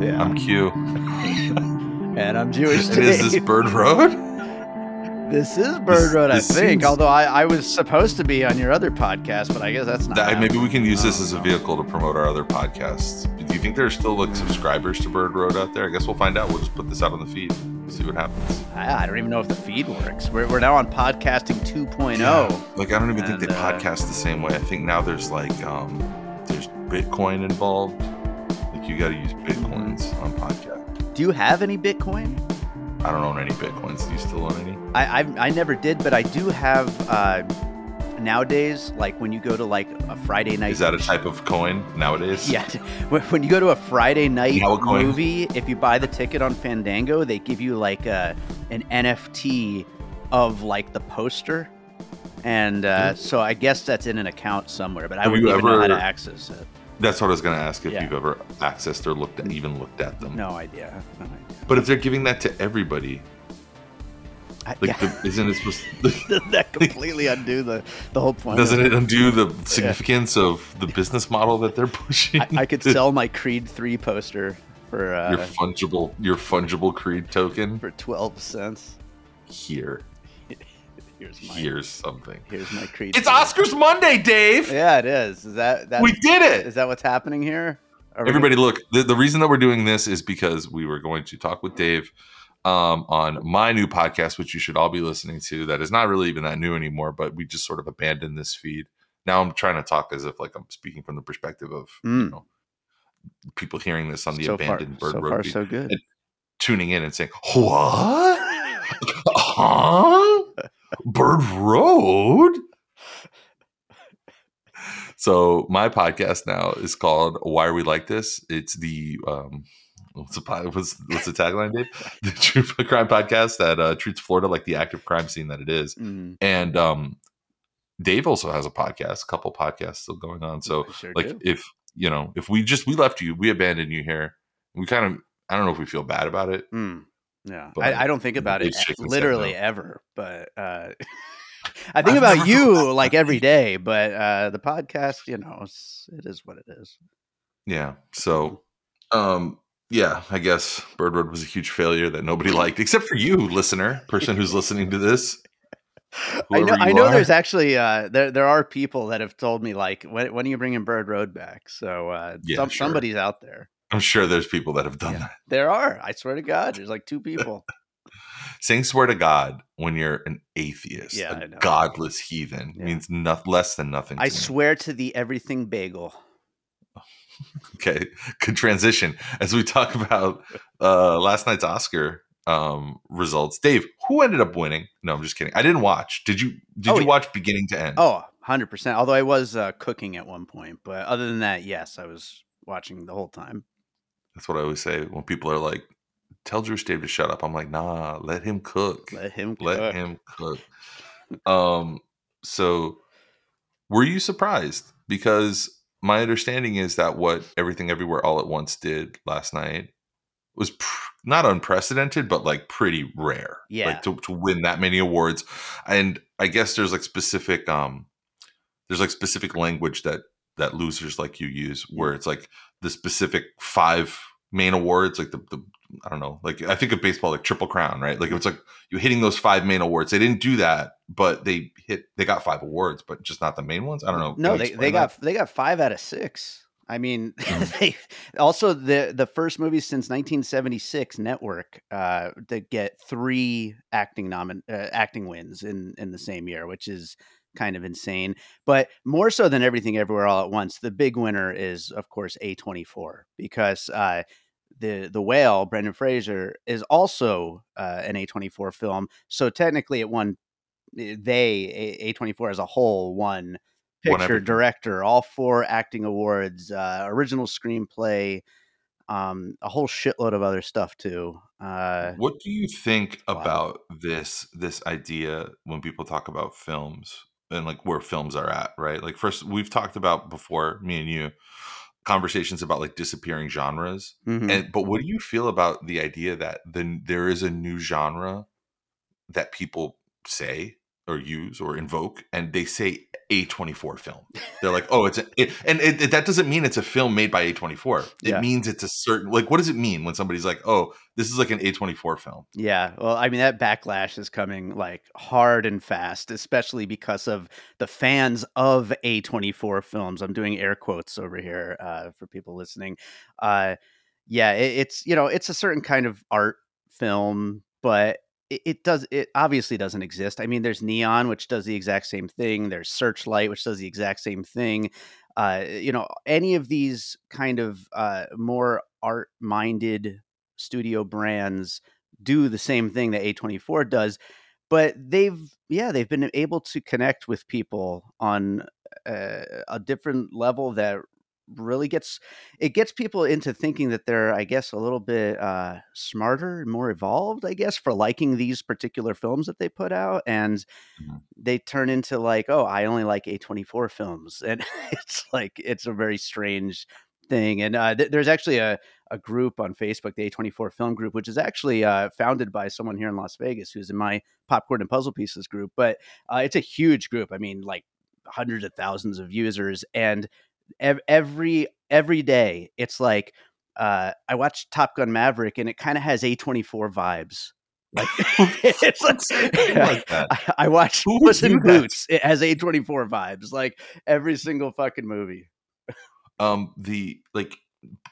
Yeah. I'm Q. and I'm Jewish. And is this Bird Road? This is Bird This- Road, I think. seems- Although I, I was supposed to be on your other podcast, but I guess that's not. That- maybe we can use this as a vehicle to promote our other podcasts. Do you think there's still like subscribers to Bird Road out there? I guess we'll find out. We'll just put this out on the feed. See what happens. I, I don't even know if the feed works. We're, we're now on podcasting 2.0. Like I don't even think they uh, podcast the same way. I think now there's like um there's Bitcoin involved. Like you got to use podcast. Do you have any Bitcoin? I don't own any bitcoins. Do you still own any? I, I I never did, but I do have. Uh, nowadays, like when you go to like a Friday night. Is that a type of coin nowadays? Yeah, when you go to a Friday night Now a coin. movie, if you buy the ticket on Fandango, they give you like a an NFT of like the poster, and uh, so I guess that's in an account somewhere. But I Have wouldn't even know how to access it. That's what I was going to ask if Yeah. you've ever accessed or looked at, even looked at them. No idea. No idea. But if they're giving that to everybody, I, like, yeah. the, isn't it supposed? Doesn't that completely undo the the whole point? doesn't it undo the significance of the business model that they're pushing? I, I could sell my Creed three poster for uh, your fungible, your fungible Creed token. for twelve cents. Here, Here's my here's something. here's my Creed. It's 3. Oscars Monday, Dave. Yeah, it is. Is that that? we did it. Is that what's happening here? Are Everybody, look. The, the reason that we're doing this is because we were going to talk with Dave um, on my new podcast, which you should all be listening to. That is not really even that new anymore, but we just sort of abandoned this feed. Now I'm trying to talk as if like I'm speaking from the perspective of you Mm. know people hearing this on the so far, abandoned bird so road far so good. And- tuning in and saying, "What? huh? Bird Road?" So my podcast now is called "Why Are We Like This?" It's the um, what's the what's, what's the tagline, Dave? The true crime podcast that uh, treats Florida like the active crime scene that it is. Mhm. And um, Dave also has a podcast, a couple podcasts still going on. So sure like do. if you know if we just we left you, we abandoned you here. We kind of I don't know if we feel bad about it. Mm, yeah, I, I don't think about it Dave's shaking his head literally ever, but uh, I think about you like every day. But uh, the podcast, you know, it's, it is what it is. Yeah. So, um, yeah, I guess Bird Road was a huge failure that nobody liked, except for you, listener, person who's listening to this. I know. I know. are. There's actually uh, there there are people that have told me like, when when are you bringing Bird Road back? So uh, Yeah, some, sure. somebody's out there. I'm sure there's people that have done Yeah. that. There are. I swear to God, there's like two people. Saying swear to God when you're an atheist, Yeah, a godless heathen, Yeah. means not less than nothing. I to me. swear to the everything bagel. Okay, good transition as we talk about uh last night's Oscar um results. Dave, who ended up winning? No, I'm just kidding. I didn't watch. Did you? Did Oh, you yeah. watch beginning to end? Oh, 100%. Although I was uh, cooking at one point. But other than that, yes, I was watching the whole time. That's what I always say when people are like, "Tell Jewish Dave to shut up." I'm like, "Nah, let him cook. Let him Cook. Let him cook." um. So, were you surprised? Because my understanding is that what Everything Everywhere All at Once did last night was pr- not unprecedented, but like pretty rare. Yeah. Like to, to win that many awards, and I guess there's like specific um, there's like specific language that that losers like you use where it's like the specific five main awards, like the, the I don't know, like I think of baseball like triple crown, right? Like it's like you're hitting those five main awards. They didn't do that, but they hit they got five awards, but just not the main ones. I don't know. No, they, they that? got they got five out of six. I mean, Mm. they also the the first movie since 1976, Network, uh, to get three acting nomin uh, acting wins in in the same year, which is kind of insane. But more so than everything, everywhere, all at once, the big winner is of course A24 because uh, the the whale Brendan Fraser is also uh, an A24 film. So technically, it won. eh, They A twenty four as a whole won picture, director, all four acting awards, uh, original screenplay, um, a whole shitload of other stuff too. Uh, What do you think Wow. about this this idea when people talk about films and like where films are at, right? Like first we've talked about before, me and you, conversations about like disappearing genres. mhm. And but what do you feel about the idea that then there is a new genre that people say or use or invoke and they say A24 film. They're like, oh, it's a, it, and it, it, that doesn't mean it's a film made by A24. It Yeah. means it's a certain like. What does it mean when somebody's like, oh, this is like an A24 film? Yeah, well, I mean that backlash is coming like hard and fast, especially because of the fans of A24 films. I'm doing air quotes over here uh, for people listening. Uh, yeah, it, it's you know it's a certain kind of art film, but it, does it obviously doesn't exist. I mean, there's Neon, which does the exact same thing. There's Searchlight, which does the exact same thing. Uh, you know, any of these kind of uh, more art minded studio brands do the same thing that A24 does, but they've yeah, they've been able to connect with people on uh, a different level that really gets it gets people into thinking that they're I guess a little bit uh smarter and more evolved, I guess, for liking these particular films that they put out and Mhm. they turn into like, oh, I only like A24 films. And it's like it's a very strange thing. And uh, th- there's actually a, a group on Facebook, the A24 film group, which is actually uh, founded by someone here in Las Vegas who's in my popcorn and puzzle pieces group. But uh, it's a huge group. I mean, like hundreds of thousands of users. And every every day, it's like uh, I watched Top Gun Maverick, and it kind of has A24 vibes. Like it's like, like that. I, I watched Puss in do that? Boots. It has A24 vibes, like every single fucking movie. Um, the like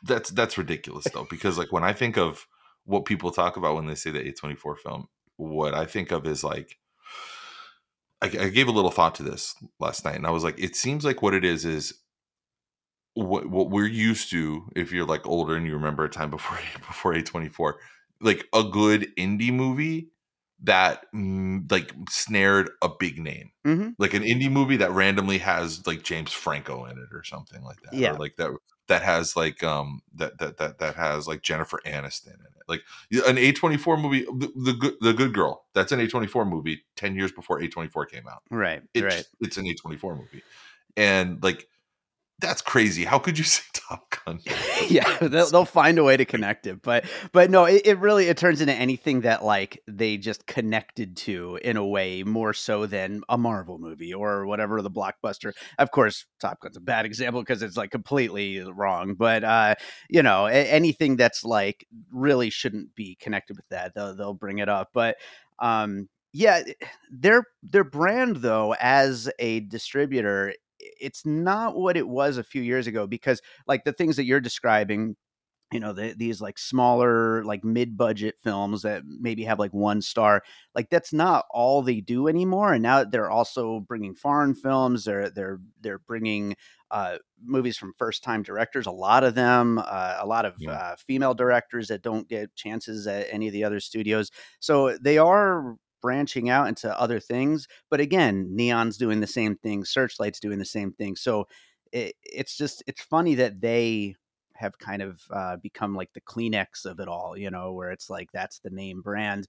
that's that's ridiculous though because like when I think of what people talk about when they say the A24 film, what I think of is like I, I gave a little thought to this last night, and I was like, it seems like what it is is what what we're used to. If you're like older and you remember a time before before A24, like a good indie movie that mm, like snared a big name, hmm like an indie movie that randomly has like James Franco in it or something like that, Yeah. or like that that has like um that that that that has like Jennifer Aniston in it, like an A24 movie, the, the good the good girl. That's an A24 movie ten years before A24 came out. Right, It's right. it's an A24 movie, and like that's crazy. How could you say Top Gun? yeah, they'll, they'll find a way to connect it, but but no, it, it really it turns into anything that like they just connected to in a way more so than a Marvel movie or whatever the blockbuster. Of course, Top Gun's a bad example because it's like completely wrong, but uh, you know, a- anything that's like really shouldn't be connected with that, they'll they'll bring it up. But um, yeah, their their brand though as a distributor, it's not what it was a few years ago because like the things that you're describing you know the, these like smaller like mid-budget films that maybe have like one star like that's not all they do anymore and now they're also bringing foreign films they're they're they're bringing uh, movies from first time directors a lot of them uh, a lot of Yeah. uh, female directors that don't get chances at any of the other studios so they are branching out into other things but again neon's doing the same thing searchlight's doing the same thing so it, it's just it's funny that they have kind of uh, become like the Kleenex of it all, you know, where it's like that's the name brand.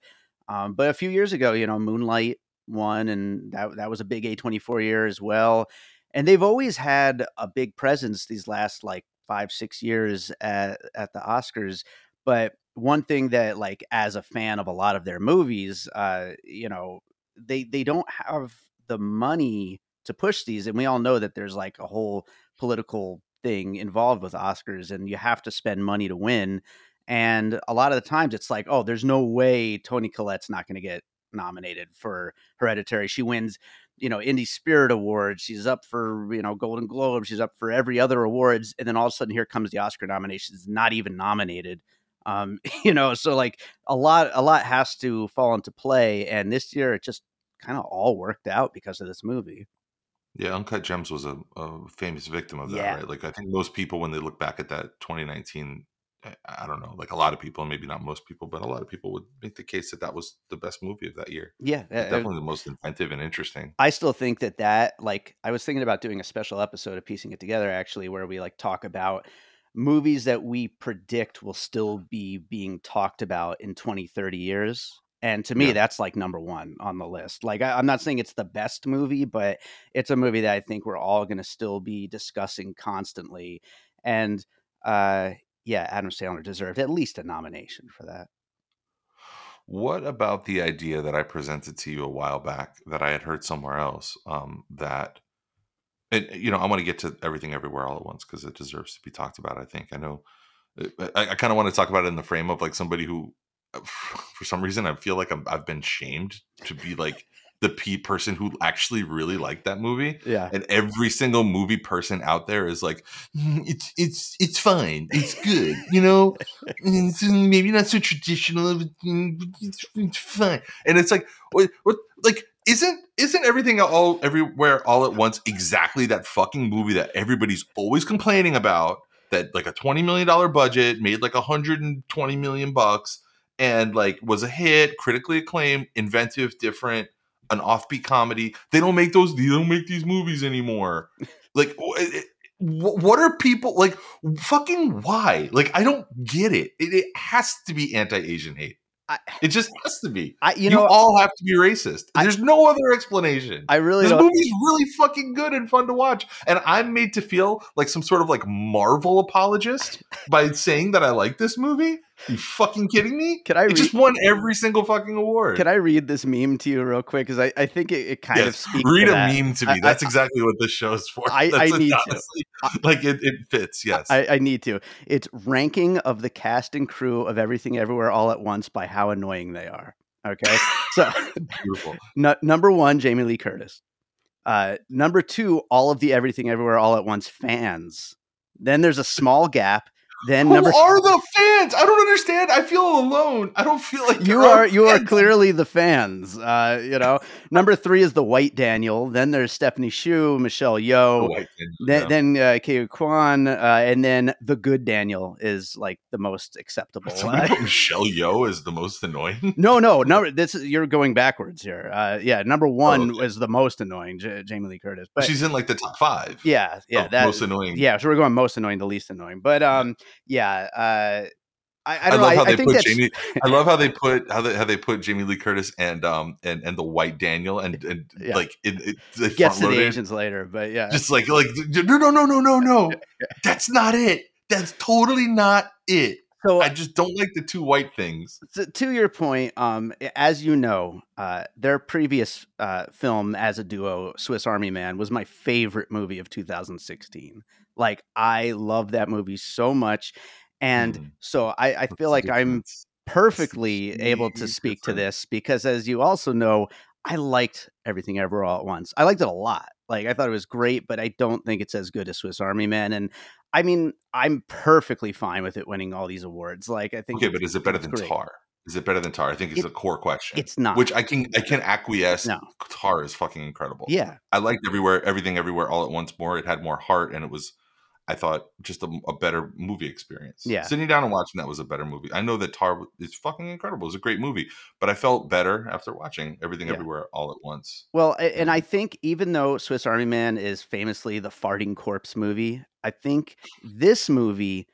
Um, but a few years ago, you know, Moonlight won, and that that was a big A24 year as well. And they've always had a big presence these last like five six years at at the Oscars. But one thing that like as a fan of a lot of their movies, uh, you know, they they don't have the money to push these, and we all know that there's like a whole political thing involved with Oscars and you have to spend money to win. And a lot of the times it's like, oh, there's no way Toni Collette's not going to get nominated for Hereditary. She wins, you know, Indie Spirit awards She's up for, you know, Golden Globe. She's up for every other awards. And then all of a sudden here comes the Oscar nominations, not even nominated. Um, you know, so like a lot, a lot has to fall into play. And this year it just kind of all worked out because of this movie. Yeah, Uncut Gems was a, a famous victim of that, Yeah. right? Like I think most people when they look back at that 2019, I- I don't know, like a lot of people, maybe not most people, but a lot of people would make the case that that was the best movie of that year. Yeah. uh, Definitely the most inventive and interesting. I still think that that like I was thinking about doing a special episode of piecing it together actually where we like talk about movies that we predict will still be being talked about in 20 30 years and to me Yeah. that's like number one on the list. Like I, i'm not saying it's the best movie but it's a movie that i think we're all going to still be discussing constantly and uh yeah adam sandler deserved at least a nomination for that. What about the idea that I presented to you a while back that I had heard somewhere else um, that and you know, I want to get to everything everywhere all at once because it deserves to be talked about. I think I know. uh, I, I kind of want to talk about it in the frame of like somebody who, uh, for some reason, I feel like I'm, I've been shamed to be like the p person who actually really liked that movie. Yeah. And every single movie person out there is like, "Mm, it's it's it's fine, it's good, you know, it's maybe not so traditional, mm, but it's, it's fine. And it's like, what, what, like, isn't isn't everything all everywhere all at once exactly that fucking movie that everybody's always complaining about? That like a twenty million dollar budget made like a hundred and twenty million bucks and like was a hit, critically acclaimed, inventive, different, an offbeat comedy. They don't make those. They don't make these movies anymore. Like, what are people like? Fucking why? Like, I don't get it. It, it has to be anti-Asian hate. I, It just has to be. I you You, know all have to be racist. I- There's no other explanation. I really this movie's really fucking good and fun to watch, and I'm made to feel like some sort of like Marvel apologist by saying that I like this movie. You fucking kidding me? Can I It read? just won every single fucking award. Can I read this meme to you real quick? Because I, I think it, it kind of Yes, speaks. read a that. meme to I- me. That's exactly what this show is for. I- That's I need to. like it, it fits. Yes. I, I need to. It's ranking of the cast and crew of Everything Everywhere All at Once by how annoying they are. Okay, so Beautiful. nu- number one, Jamie Lee Curtis. Uh, number two, all of the Everything Everywhere All at Once fans. Then there's a small gap. Then Who number are the fans? I don't understand. I feel alone. I don't feel like you are you are clearly the fans. Uh, you know, number three is the White Daniel. Then there's Stephanie Hsu, Michelle Oh, Yeoh. white fans, Then, yeah. then uh, Kei Kwan, uh, and then the good Daniel is like the most acceptable. Uh, Michelle Yeoh is the most annoying. no, no, no. This is, you're going backwards here. Uh, yeah, number one Oh, okay. was the most annoying, J- Jamie Lee Curtis. But She's in like the top five. yeah, yeah, of that most annoying. yeah. So we're going most annoying to least annoying. But um, yeah. Yeah, uh, I, I I, don't love know. how I, they put Jamie. I love how they put how they how they put Jamie Lee Curtis and um and and the White Daniel and and Yeah. like it, it they gets to the. Asians later. But yeah, just like like no no no no no no that's not it that's totally not it so i just don't like the two white things So to your point, um, as you know, uh, their previous uh, film as a duo, Swiss Army Man, was my favorite movie of 2016. Like I love that movie so much, and Mm. so I, I feel like I'm perfectly able to speak to this because, as you also know, I liked Everything Ever All at Once. I liked it a lot. Like I thought it was great, but I don't think it's as good as Swiss Army Man. And I mean, I'm perfectly fine with it winning all these awards. Like I think okay but is it better than great. tar is it better than tar i think it's It- a core question It's not. which i can i can acquiesce No. tar is fucking incredible Yeah, i liked everywhere everything everywhere all at once more it had more heart and it was i thought just a, a better movie experience Yeah. sitting down and watching that was a better movie i know that tar is fucking incredible it was a great movie but i felt better after watching everything Yeah. everywhere all at once Well, and I think even though Swiss Army Man is famously the farting corpse movie, I think this movie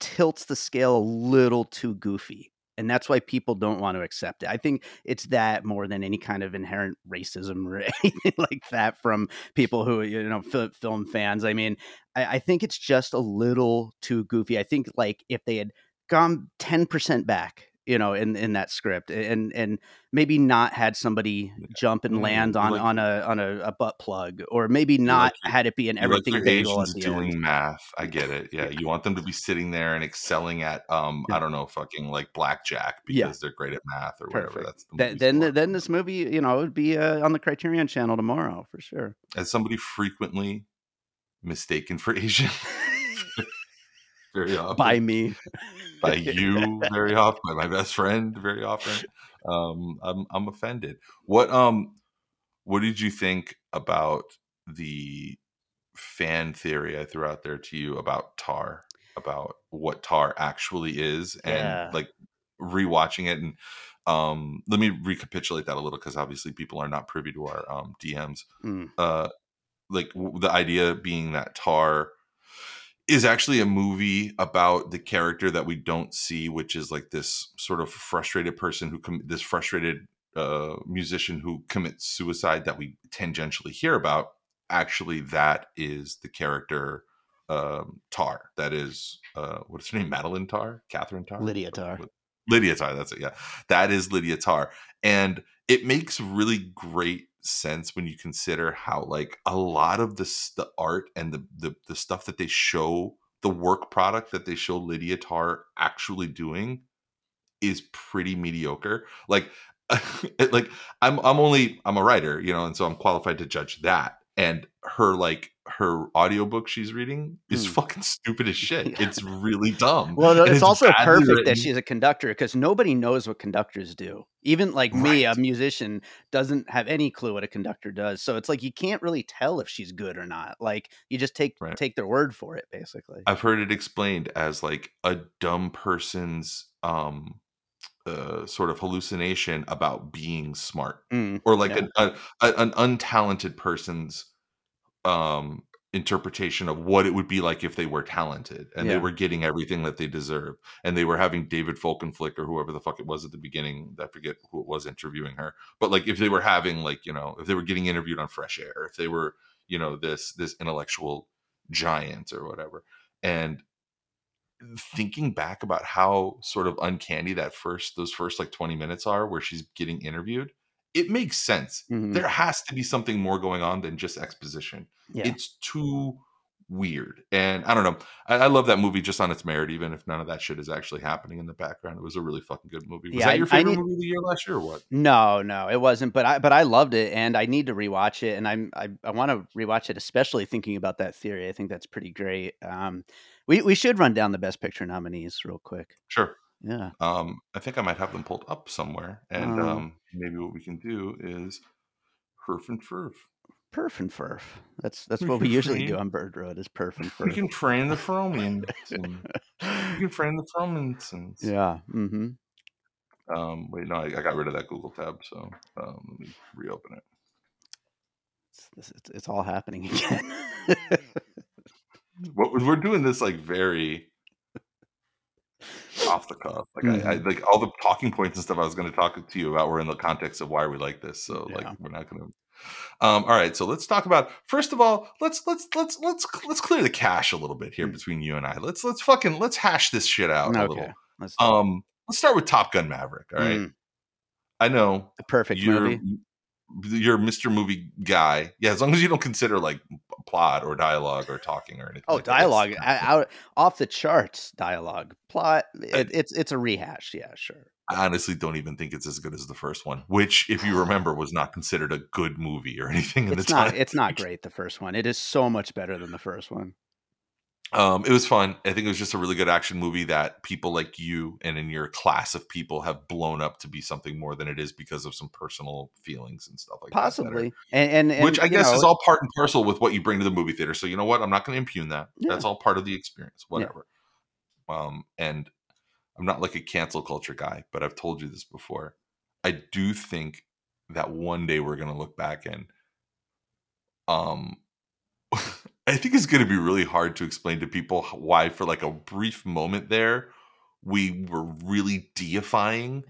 tilts the scale a little too goofy. And that's why people don't want to accept it. I think it's that more than any kind of inherent racism or anything like that from people who, you know, fil- film fans. I mean, I, I think it's just a little too goofy. I think like if they had gone 10% back, you know, in, in that script and, and maybe not had somebody jump and land on, like- on a, on a, a butt plug, or maybe not your- had it be an You like everything bagel the doing end. math. I get it. Yeah, you want them to be sitting there and excelling at um, Yeah. I don't know, fucking like blackjack because Yeah. they're great at math or whatever. Perfect. That's the Then, then, for. then this movie, you know, would be uh, on the Criterion Channel tomorrow for sure. as somebody frequently mistaken for Asian, very often By me, by you very often, by my best friend very often. Um, I'm I'm offended. What um, what did you think about the fan theory I threw out there to you about Tar? About what Tar actually is, and Yeah. like rewatching it and um let me recapitulate that a little because obviously people are not privy to our um dms Mm. uh like w- the idea being that tar is actually a movie about the character that we don't see which is like this sort of frustrated person who com- this frustrated uh musician who commits suicide that we tangentially hear about actually that is the character um tar that is uh what's her name madeline tar catherine tar Lydia Tar, Lydia Tar, that's it. Yeah. That is Lydia Tar. And it makes really great sense when you consider how like a lot of this the art and the, the the stuff that they show the work product that they show Lydia Tar actually doing is pretty mediocre. Like like I'm I'm only I'm a writer, you know, and so I'm qualified to judge that. And her like her audiobook she's reading is Hmm. fucking stupid as shit. It's really dumb. Well, And it's, also perfect written. that she's a conductor because nobody knows what conductors do. Even like me, a musician, doesn't have any clue what a conductor does. So it's like you can't really tell if she's good or not. Like you just take Right. take their word for it, basically. I've heard it explained as like a dumb person's um uh, sort of hallucination about being smart Mm, or like yeah. an, a- an untalented person's um interpretation of what it would be like if they were talented and they were getting everything that they deserve and they were having David Folkenflik or whoever the fuck it was at the beginning I forget who it was interviewing her but like if they were having like you know if they were getting interviewed on fresh air if they were you know this this intellectual giant or whatever and thinking back about how sort of uncanny that first those first like 20 minutes are where she's getting interviewed it makes sense Mhm. there has to be something more going on than just exposition Yeah. it's too weird and i don't know I, I love that movie just on its merit even if none of that shit is actually happening in the background it was a really fucking good movie was Yeah, that your I favorite need- movie of the year last year or what No, no, it wasn't. But I but I loved it, and I need to rewatch it. And I'm I, I want to rewatch it, especially thinking about that theory. I think that's pretty great. Um, we we should run down the best picture nominees real quick. sure Yeah. um i think i might have them pulled up somewhere and Um, um maybe what we can do is perf and furf Perf and furf. That's that's We what we usually do on Bird Road is perf and we furf. can frame the Fromians and we can frame the Fromians yeah. Mm-hmm. Um, wait, no, I, I got rid of that Google tab, so um, let me reopen it. It's, it's, it's all happening again. What we're doing this like very off the cuff. Like I, I Mhm. like all the talking points and stuff I was going to talk to you about were in the context of why we like this. So Yeah. like we're not going to. Um, all right, so let's talk about first of all. Let's let's let's let's let's clear the cache a little bit here Mm. between you and I. Let's let's fucking let's hash this shit out a little. Let's. Um, let's start with Top Gun Maverick. All right, Mm, I know the perfect you're movie. You're Mr. Movie guy. Yeah, as long as you don't consider like plot or dialogue or talking or anything. Oh, like dialogue out off the charts. Dialogue plot. It, it's it's a rehash. Yeah, sure. I honestly don't even think it's as good as the first one, which, if you remember, was not considered a good movie or anything in It's not time. it's not great. The first one. It is so much better than the first one. Um, it was fun. I think it was just a really good action movie that people like you and in your class of people have blown up to be something more than it is because of some personal feelings and stuff like that that. Possibly. And and, and which I guess know, is all part and parcel with what you bring to the movie theater. So you know what? I'm not going to impugn that. Yeah. That's all part of the experience. Whatever. Um, and I'm not like a cancel culture guy, but I've told you this before. I do think that one day we're going to look back and, um, I think it's going to be really hard to explain to people why, for like a brief moment there, we were really deifying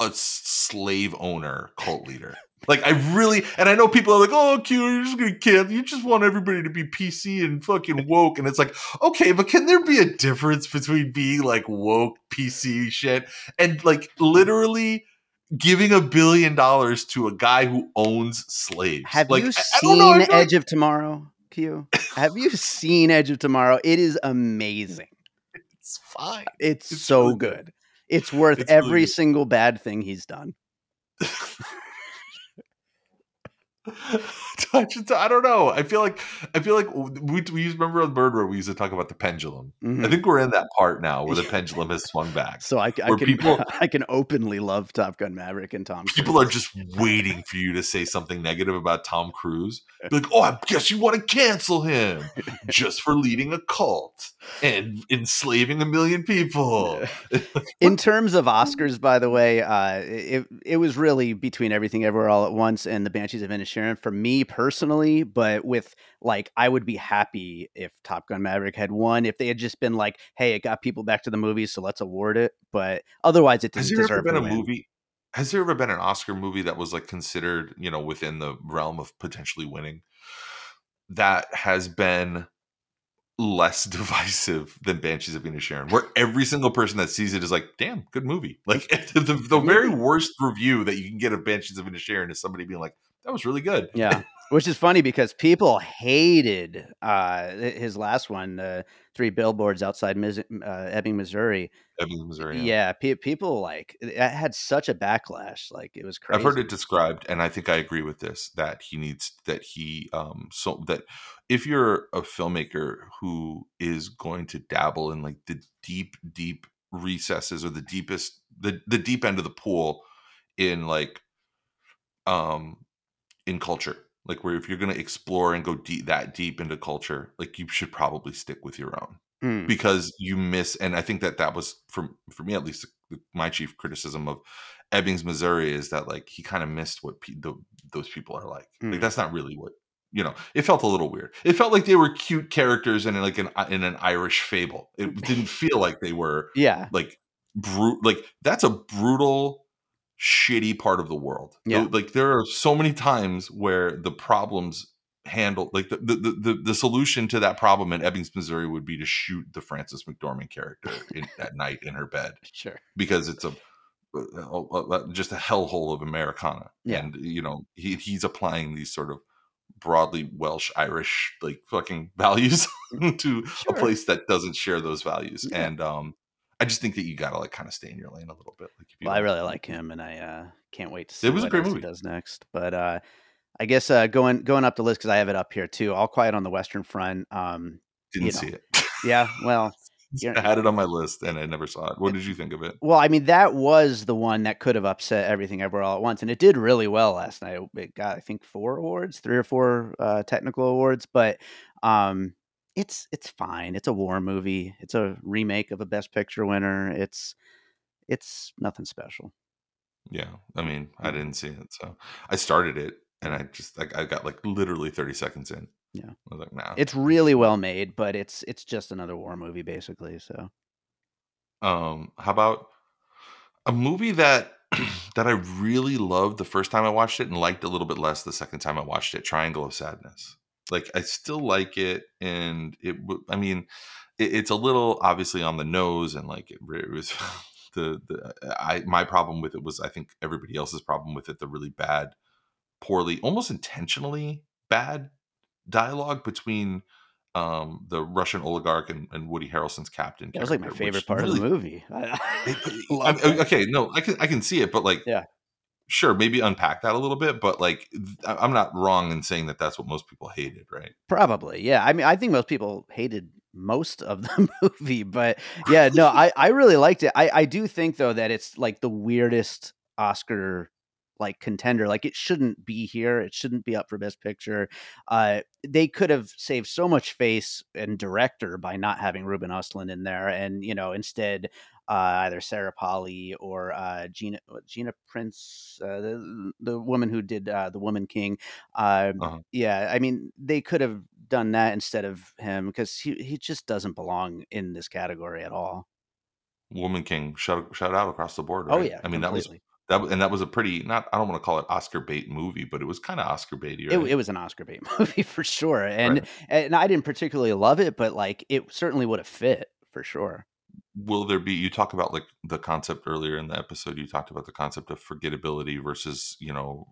a slave owner cult leader. Like I really, and I know people are like, "Oh, Q, you're just gonna kill. You just want everybody to be PC and fucking woke." And it's like, okay, but can there be a difference between being like woke PC shit and like literally giving a billion dollars to a guy who owns slaves? have like, you know, seen like- Edge of Tomorrow? Q. Have you seen Edge of Tomorrow? It is amazing. it's fine. It's, It's so really good. good. It's worth It's really every good. single bad thing he's done. I don't know. I feel like I feel like we we used remember on Bird where we used to talk about the pendulum. Mhm. I think we're in that part now where the pendulum has swung back. So I, I can people- I can openly love Top Gun Maverick and Tom. Cruise. People Cruise. are just waiting for you to say something negative about Tom Cruise. Be like, oh, I guess you want to cancel him just for leading a cult and enslaving a million people. In terms of Oscars, by the way, uh, it it was really between Everything Everywhere All at Once and The Banshees of Inisherin for me personally. But with like, I would be happy if Top Gun Maverick had won. If they had just been like, "Hey, it got people back to the movies, so let's award it." But otherwise, it doesn't there ever deserve been a win. movie? Has there ever been an Oscar movie that was like considered, you know, within the realm of potentially winning that has been less divisive than Banshees of Inisherin, where every single person that sees it is like, "Damn, good movie!" Like the, the, the very worst review that you can get of Banshees of Inisherin is somebody being like, that was really good. Yeah. Which is funny because people hated uh, his last one, uh, Three Billboards Outside Mis- uh, Ebbing, Missouri. Ebbing, Missouri. Yeah, Yeah, pe- people like it had such a backlash. Like it was crazy. I've heard it described, and I think I agree with this that he needs that he um so that if you're a filmmaker who is going to dabble in like the deep, deep recesses or the deepest the the deep end of the pool in like um in culture like where if you're going to explore and go deep that deep into culture like you should probably stick with your own Mm, because you miss and i think that that was for for me at least my chief criticism of ebbings missouri is that like he kind of missed what pe- the, those people are like like Mm. that's not really what you know it felt a little weird it felt like they were cute characters in like an in an irish fable it didn't feel like they were yeah. like brute like that's a brutal shitty part of the world Yeah. like there are so many times where the problems handled like the the, the the solution to that problem in ebbings missouri would be to shoot the frances mcdormand character in, at night in her bed Sure. because it's a uh, uh, just a hellhole of americana Yeah. and you know he, he's applying these sort of broadly welsh irish like fucking values to a place that doesn't share those values Yeah. and um i just think that you gotta like kind of stay in your lane a little bit like if you Well, I really like him, and I uh, can't wait to see was a what great else he does next. But uh, I guess uh, going going up the list because I have it up here too. All Quiet on the Western Front. Um, didn't you know. see it yeah. Well, i had it on my list and i never saw it what did you think of it well. I mean, that was the one that could have upset everything everywhere all at once, and it did really well last night. It got, I think, four awards, three or four uh, technical awards. But um, it's it's fine. It's a war movie. It's a remake of a Best Picture winner. It's it's nothing special. yeah i mean i didn't see it so i started it and i just like i got like literally 30 seconds in Yeah. i was like nah It's really well made, but it's it's just another war movie basically. So Um, how about a movie that that I really loved the first time I watched it and liked a little bit less the second time I watched it? Triangle of Sadness. Like I still like it, and it. I mean, it, it's a little obviously on the nose, and like it, it was the the I my problem with it was I think everybody else's problem with it the really bad, poorly, almost intentionally bad dialogue between um the Russian oligarch and, and Woody Harrelson's captain. that was like my favorite part really- of the movie. I, I it- I mean, okay, no, I can I can see it, but like, Yeah. Sure, maybe unpack that a little bit. But like, I'm not wrong in saying that that's what most people hated, right? Probably, yeah. I mean, I think most people hated most of the movie, but yeah, no, I I really liked it. I I do think though that it's like the weirdest Oscar like contender. Like it shouldn't be here. It shouldn't be up for best picture. Uh they could have saved so much face and director by not having Ruben Östlund in there and you know, instead uh either Sarah Polley or uh Gina Gina Prince, uh, the the woman who did uh The Woman King. Uh Uh-huh. yeah, I mean, they could have done that instead of him because he he just doesn't belong in this category at all. Woman King, shout shout out across the board. Oh yeah, I mean that was completely. That, and that was a pretty not. I don't want to call it Oscar bait movie, but it was kind of Oscar baity, It, right? it was an Oscar bait movie for sure, and Right. and I didn't particularly love it, but like it certainly would have fit for sure. Will there be? You talk about like the concept earlier in the episode. You talked about the concept of forgettability versus you know,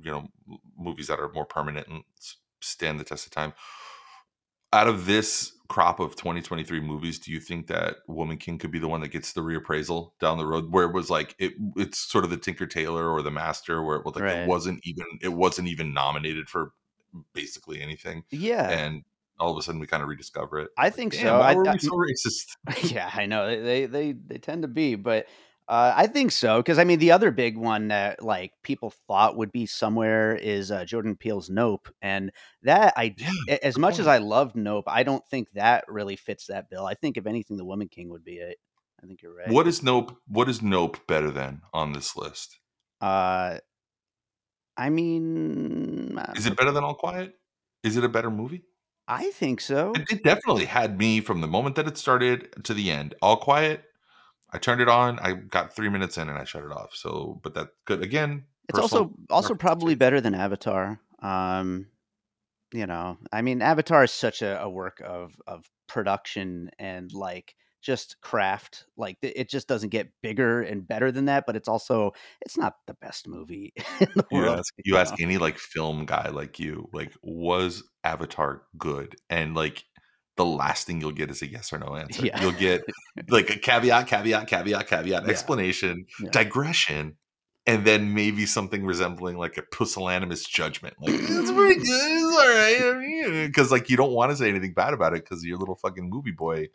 you know, movies that are more permanent and stand the test of time. Out of this crop of 2023 movies, do you think that Woman King could be the one that gets the reappraisal down the road, where it was like it, it's sort of the Tinker Tailor or the Master, where it was like Right. it wasn't even it wasn't even nominated for basically anything, Yeah, and all of a sudden we kind of rediscover it. I Like, think so. I- I- so racist? yeah, I know they they, they tend to be, but uh, I think so because I mean the other big one that like people thought would be somewhere is uh, Jordan Peele's Nope, and that I Yeah, as much as. I loved Nope, I don't think that really fits that bill. I think if anything, The Woman King would be it. I think you're right. What is Nope? What is Nope better than on this list? Uh, I mean, uh, Is it better than All Quiet? Is it a better movie? I think so. It, it definitely had me from the moment that it started to the end. All quiet. I turned it on. I got three minutes in and I shut it off. So, but that's good. Again, It's also also probably better than Avatar. Um, you know, I mean, Avatar is such a, a work of of production and like just craft. Like it just doesn't get bigger and better than that. But it's also it's not the best movie in the You world. ask you ask any like film guy like you, like, was Avatar good? And like the last thing you'll get is a yes or no answer. Yeah. You'll get like a caveat, caveat, caveat, caveat, Yeah. explanation, Yeah. digression, and then maybe something resembling like a pusillanimous judgment. Like it's pretty good, it's all right. Because like you don't want to say anything bad about it because your little fucking movie boy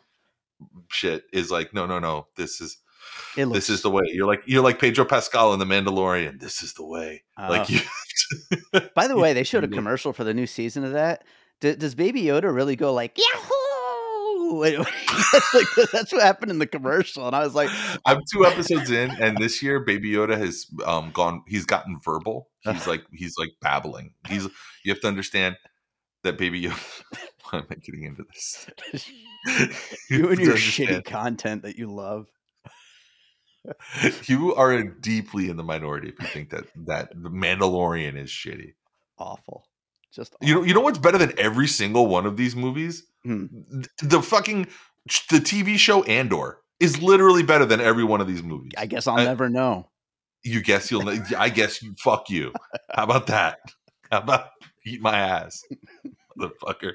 shit is like, no, no, no. This is looks, this is the way. You're like you're like Pedro Pascal in The Mandalorian. This is the way. like Oh. you By the way, they showed a commercial for the new season of that. D- does Baby Yoda really go like Yahoo? When- when he gets, like, that's what happened in the commercial, and I was like, I'm two episodes in, and this year Baby Yoda has um gone. He's gotten verbal. He's like he's like babbling. He's you have to understand that Baby Yoda. Why am I getting into this? you have and your understand, shitty content that you love. You are deeply in the minority if you think that that the Mandalorian is shitty. Awful, just You know, you know what's better than every single one of these movies? Hmm. Th- The fucking the TV show Andor is literally better than every one of these movies. I guess I'll I- never know. You guess you'll. know- I guess you. Fuck you. How about that? How about eat my ass, motherfucker?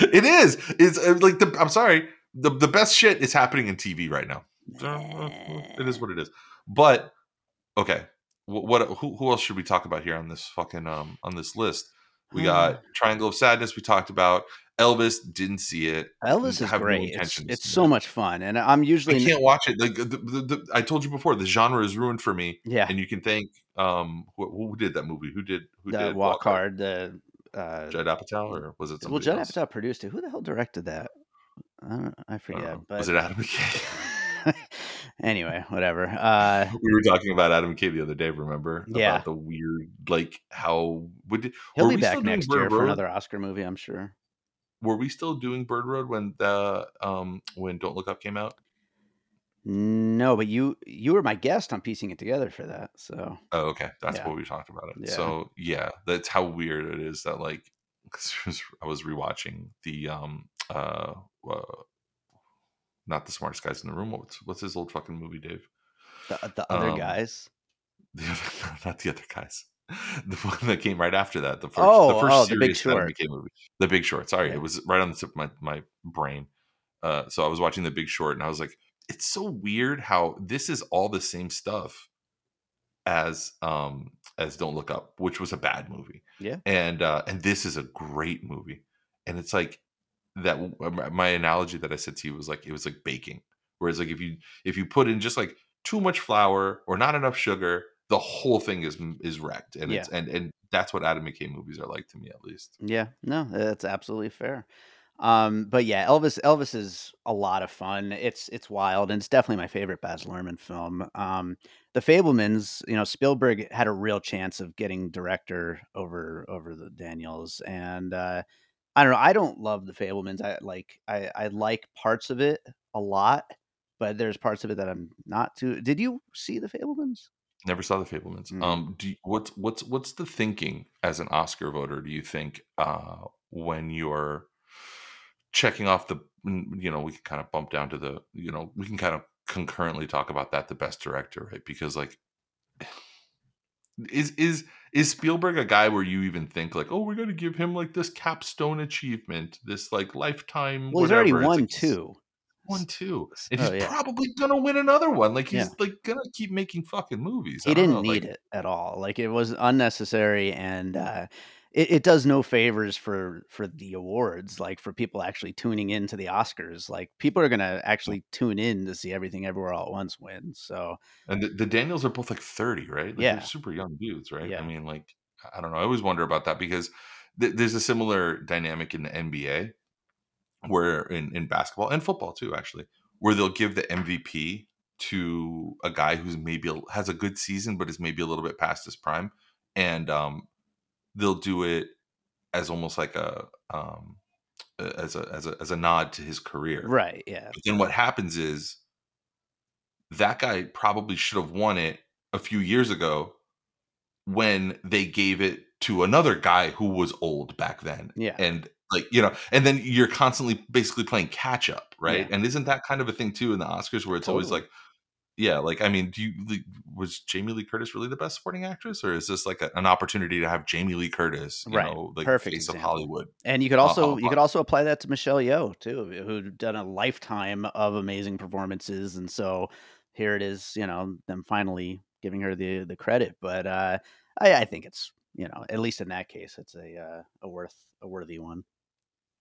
It is. It's uh, like the. I'm sorry. The the best shit is happening in TV right now. It is what it is. But okay, what, what who, who else should we talk about here on this fucking um on this list? We got Triangle of Sadness. We talked about Elvis. Didn't see it. Elvis is have no great. It's, it's so much fun, and I'm usually I can't watch it. Like the, the, the, I told you before, the genre is ruined for me. yeah. and you can thank um who, who did that movie? Who did who The did Walk Hard, the uh, Judd Apatow, or was it well, Judd else? Apatow produced it. Who the hell directed that? I, don't, I forget. know. But was it Adam McKay? anyway, whatever. Uh, we were talking about Adam McKay the other day. Remember? Yeah. About the weird, like how would he'll be we back next Bird year for Road? another Oscar movie, I'm sure. Were we still doing Bird Road when the um when Don't Look Up came out? No, but you you were my guest on piecing it together for that. So Oh, okay, that's Yeah. what we talked about it. Yeah. So yeah, that's how weird it is that like I was rewatching the um uh, uh not the smartest guys in the room. What's what's his old fucking movie, Dave? the the other Um, guys. The other, not the other guys. The one that came right after that. The first, Oh, the first oh, The Big serious. McKay movie. The Big Short. Sorry, Yeah. it was right on the tip of my, my brain. Uh, so I was watching The Big Short and I was like, it's so weird how this is all the same stuff as um as Don't Look Up, which was a bad movie. Yeah. And uh and this is a great movie. And it's like that my analogy that I said to you was like it was like baking. Whereas like if you if you put in just like too much flour or not enough sugar, the whole thing is is wrecked. And it's and and that's what Adam McKay movies are like to me at least. Yeah, no, that's absolutely fair. Um, but yeah, Elvis Elvis is a lot of fun. It's it's wild and it's definitely my favorite Baz Luhrmann film. Um, the Fabelmans, you know, Spielberg had a real chance of getting director over over the Daniels, and uh, I don't know. I don't love the Fabelmans. I like I I like parts of it a lot, but there's parts of it that I'm not too. Did you see the Fabelmans? Never saw the Fabelmans. Mm. Um, do you, what's what's what's the thinking as an Oscar voter? Do you think uh, when you're checking off the, you know, we can kind of bump down to the, you know, we can kind of concurrently talk about that the best director, right? Because like, is is is Spielberg a guy where you even think like, oh, we're going to give him like this capstone achievement, this like lifetime? Well, he's already whatever. Won like, two. One two, and Oh, he's yeah. probably gonna win another one. Like he's Yeah. like gonna keep making fucking movies. he didn't know, need like- it at all like it was unnecessary and uh it, it does no favors for for the awards like for people actually tuning into the oscars like people are gonna actually tune in to see everything everywhere all at once win so And the, the Daniels are both like 30, right? Like Yeah. They're super young dudes, right? Yeah. I mean, like, I don't know. I always wonder about that because th- there's a similar dynamic in the NBA where in, in basketball and football too, actually, where they'll give the MVP to a guy who's maybe a- has a good season, but is maybe a little bit past his prime. And um, they'll do it as almost like a, um, as a, as a, as a nod to his career. right yeah But then what happens is that guy probably should have won it a few years ago when they gave it to another guy who was old back then. Yeah. And like you know and then you're constantly basically playing catch up right Yeah. and isn't that kind of a thing too in the oscars where it's always like yeah like i mean do you was jamie lee curtis really the best supporting actress or is this like a, an opportunity to have jamie lee curtis you Right. know like Perfect face of hollywood And you could also uh, you could also apply that to Michelle Yeoh too, who'd done a lifetime of amazing performances, and so here it is, you know, them finally giving her the the credit. But uh, I, I think it's you know at least in that case, it's a uh, a worth a worthy one.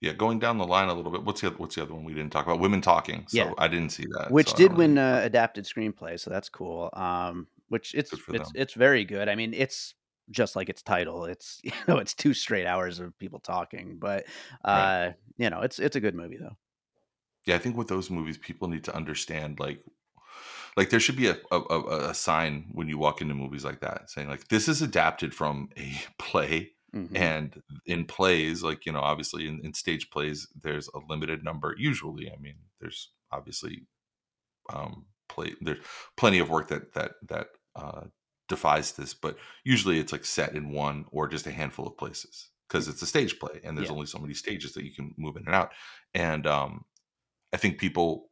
Yeah going down the line a little bit what's the other, what's the other one we didn't talk about women talking so Yeah. i didn't see that which so did win really- uh, adapted screenplay, so that's cool. Um, which it's it's them. it's very good. I mean, it's just like its title. It's you know it's two straight hours of people talking, but uh, you know it's it's a good movie though. yeah i think with those movies people need to understand like like there should be a, a, a sign when you walk into movies like that saying like this is adapted from a play Mhm. and in plays like you know obviously in, in stage plays there's a limited number usually i mean there's obviously um play there's plenty of work that that that uh defies this but usually it's like set in one or just a handful of places because it's a stage play and there's Yeah. only so many stages that you can move in and out and um i think people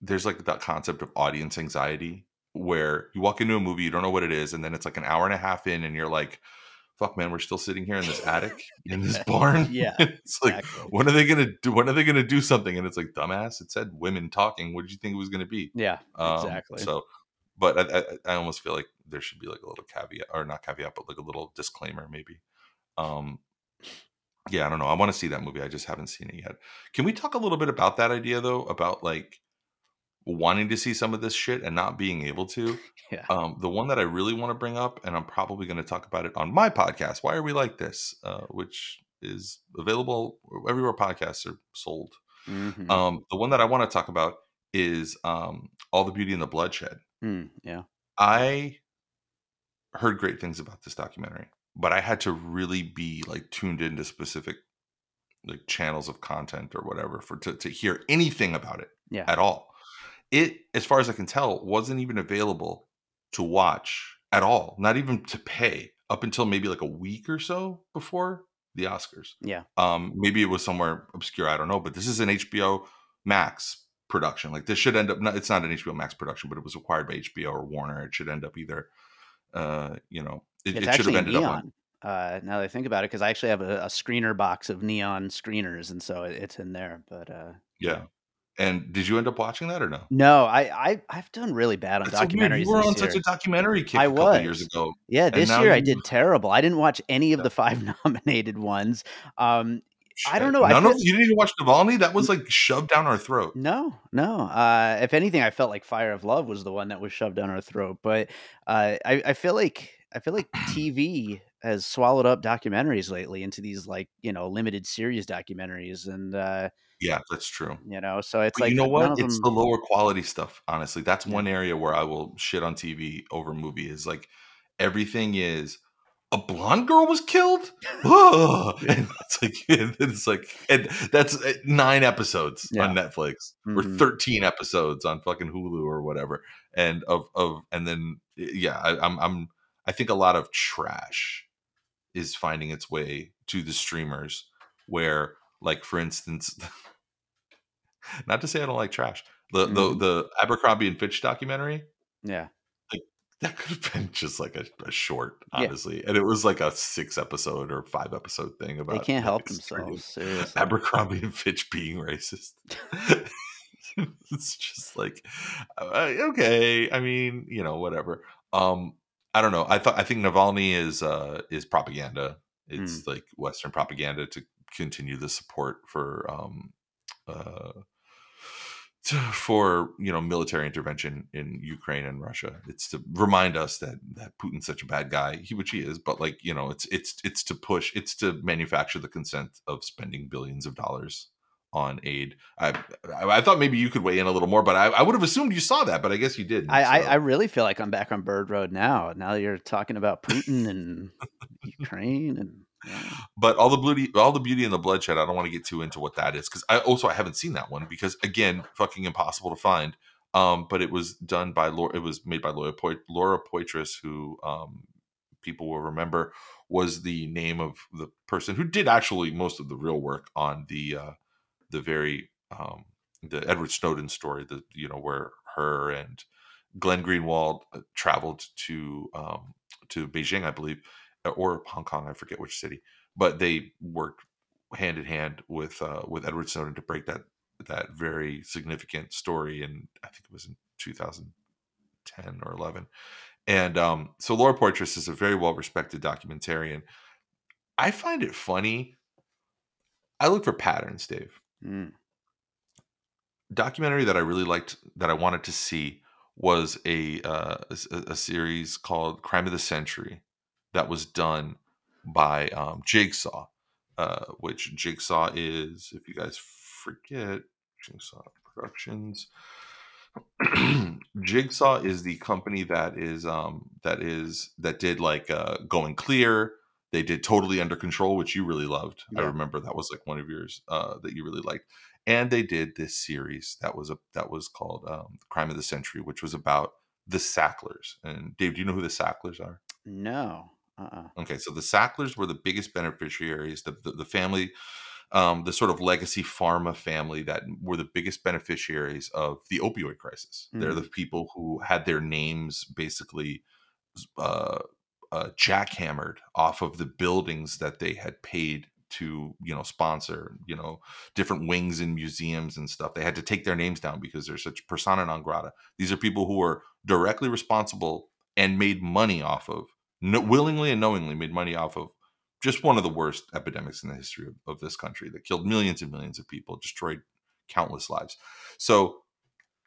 there's like that concept of audience anxiety where you walk into a movie you don't know what it is and then it's like an hour and a half in and you're like fuck man we're still sitting here in this attic in this barn? Yeah, it's like exactly. when are they gonna do when are they gonna do something? And it's like dumbass it said women talking. What did you think it was gonna be? Yeah, um, exactly. so but I, I i almost feel like there should be like a little caveat or not caveat but like a little disclaimer maybe. Um yeah i don't know i want to see that movie i just haven't seen it yet. Can we talk a little bit about that idea though about like wanting to see some of this shit and not being able to yeah. um, the one that I really want to bring up, and I'm probably going to talk about it on my podcast, Why Are We Like This, uh, which is available everywhere podcasts are sold. Mhm. Um, the one that I want to talk about is um, All the Beauty and the Bloodshed. Mm, yeah. I heard great things about this documentary, but I had to really be like tuned into specific like channels of content or whatever for to, to hear anything about it Yeah. at all. It, as far as I can tell, wasn't even available to watch at all, not even to pay up until maybe like a week or so before the Oscars. Yeah. Um, maybe it was somewhere obscure, I don't know, but this is an HBO Max production. Like this should end up not, it's not an HBO Max production, but it was acquired by HBO or Warner. It should end up either uh, you know, it, it should have actually ended up on neon. Uh, now that I think about it, because I actually have a, a screener box of neon screeners, and so it, it's in there. But uh, yeah. And did you end up watching that or no? no, I, I I've done really bad on That's so documentaries You were on year. such a documentary kick I a couple years was. ago. Yeah, this year I did terrible. I didn't watch any of the five nominated ones. Um, I don't know, I None feel- of you didn't even watch Navalny. That was like shoved down our throat. No, no. Uh, if anything, I felt like Fire of Love was the one that was shoved down our throat. But uh, I, I feel like I feel like TV has swallowed up documentaries lately into these like you know limited series documentaries, and uh, Yeah, that's true. you know, so it's But like you know what? It's them- the lower quality stuff. Honestly, that's Yeah. one area where I will shit on TV over movie. Is like everything is a blonde girl was killed. And it's like and it's like and that's uh, nine episodes on Netflix or Mhm. thirteen episodes on fucking Hulu or whatever. And of of and then yeah, I, I'm I'm I think a lot of trash is finding its way to the streamers where like for instance not to say I don't like trash. The the Mhm. the Abercrombie and Fitch documentary yeah, that could have been just like a, a short, Yeah. honestly, and it was like a six episode or five episode thing about they can't help themselves. Seriously. Abercrombie and Fitch being racist. it's just like okay, I mean, you know, whatever. Um, I don't know. I thought I think Navalny is uh is propaganda. It's Hmm. like Western propaganda to continue the support for um uh to, for you know military intervention in Ukraine and Russia. It's to remind us that that Putin's such a bad guy, he which he is, but like you know, it's it's it's to push, it's to manufacture the consent of spending billions of dollars on aid. I I, I thought maybe you could weigh in a little more, but I, I would have assumed you saw that, but I guess you didn't. I, I, so. I really feel like I'm back on Bird Road now. Now that you're talking about Putin and Ukraine and. But all the beauty all the beauty and the bloodshed i don't want to get too into what that is because i also i haven't seen that one because again fucking impossible to find um but it was done by laura it was made by laura, Poit- laura poitras who um people will remember was the name of the person who did actually most of the real work on the uh, the very um, the Edward Snowden story. The you know where her and Glenn Greenwald uh, traveled to um, to Beijing, I believe, or Hong Kong, I forget which city, but they worked hand in hand with uh, with Edward Snowden to break that that very significant story. And I think it was in 2010 or 11. And um, so Laura Poitras is a very well respected documentarian. I find it funny. I look for patterns, Dave. Mm. Documentary that I really liked that I wanted to see was a, uh, a, a series called Crime of the Century that was done by um, Jigsaw, uh, which Jigsaw is, if you guys forget, Jigsaw Productions. Jigsaw is the company that is um that is that did like uh Going Clear. They did Totally Under Control, which you really loved. I remember that was like one of yours uh that you really liked. And they did this series that was a that was called um Crime of the Century, which was about the Sacklers. And Dave, do you know who the Sacklers are? No. Uh-uh. Okay, so the Sacklers were the biggest beneficiaries, the, the, the family, um, the sort of legacy pharma family that were the biggest beneficiaries of the opioid crisis. They're the people who had their names basically uh, uh, jackhammered off of the buildings that they had paid to, you know, sponsor, you know, different wings in museums and stuff. They had to take their names down because they're such persona non grata. These are people who were directly responsible and made money off of no, willingly and knowingly made money off of just one of the worst epidemics in the history of, of this country that killed millions and millions of people, destroyed countless lives. So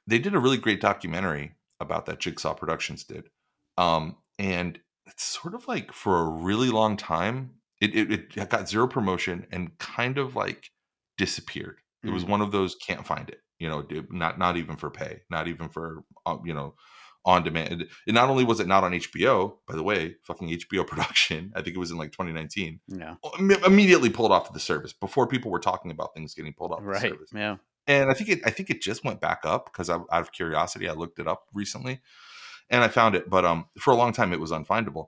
they did a really great documentary about that Jigsaw Productions did, um, and it's sort of like for a really long time, it, it, it got zero promotion and kind of like disappeared. It was Mm. one of those can't find it, you know, not not even for pay, not even for uh, you know on demand. And not only was it not on HBO, by the way, fucking HBO production. I think it was in like 2019. Yeah. Immediately pulled off of the service before people were talking about things getting pulled off the Right. service. Yeah. And I think it I think it just went back up because out of curiosity, I looked it up recently, and I found it. But um, for a long time, it was unfindable.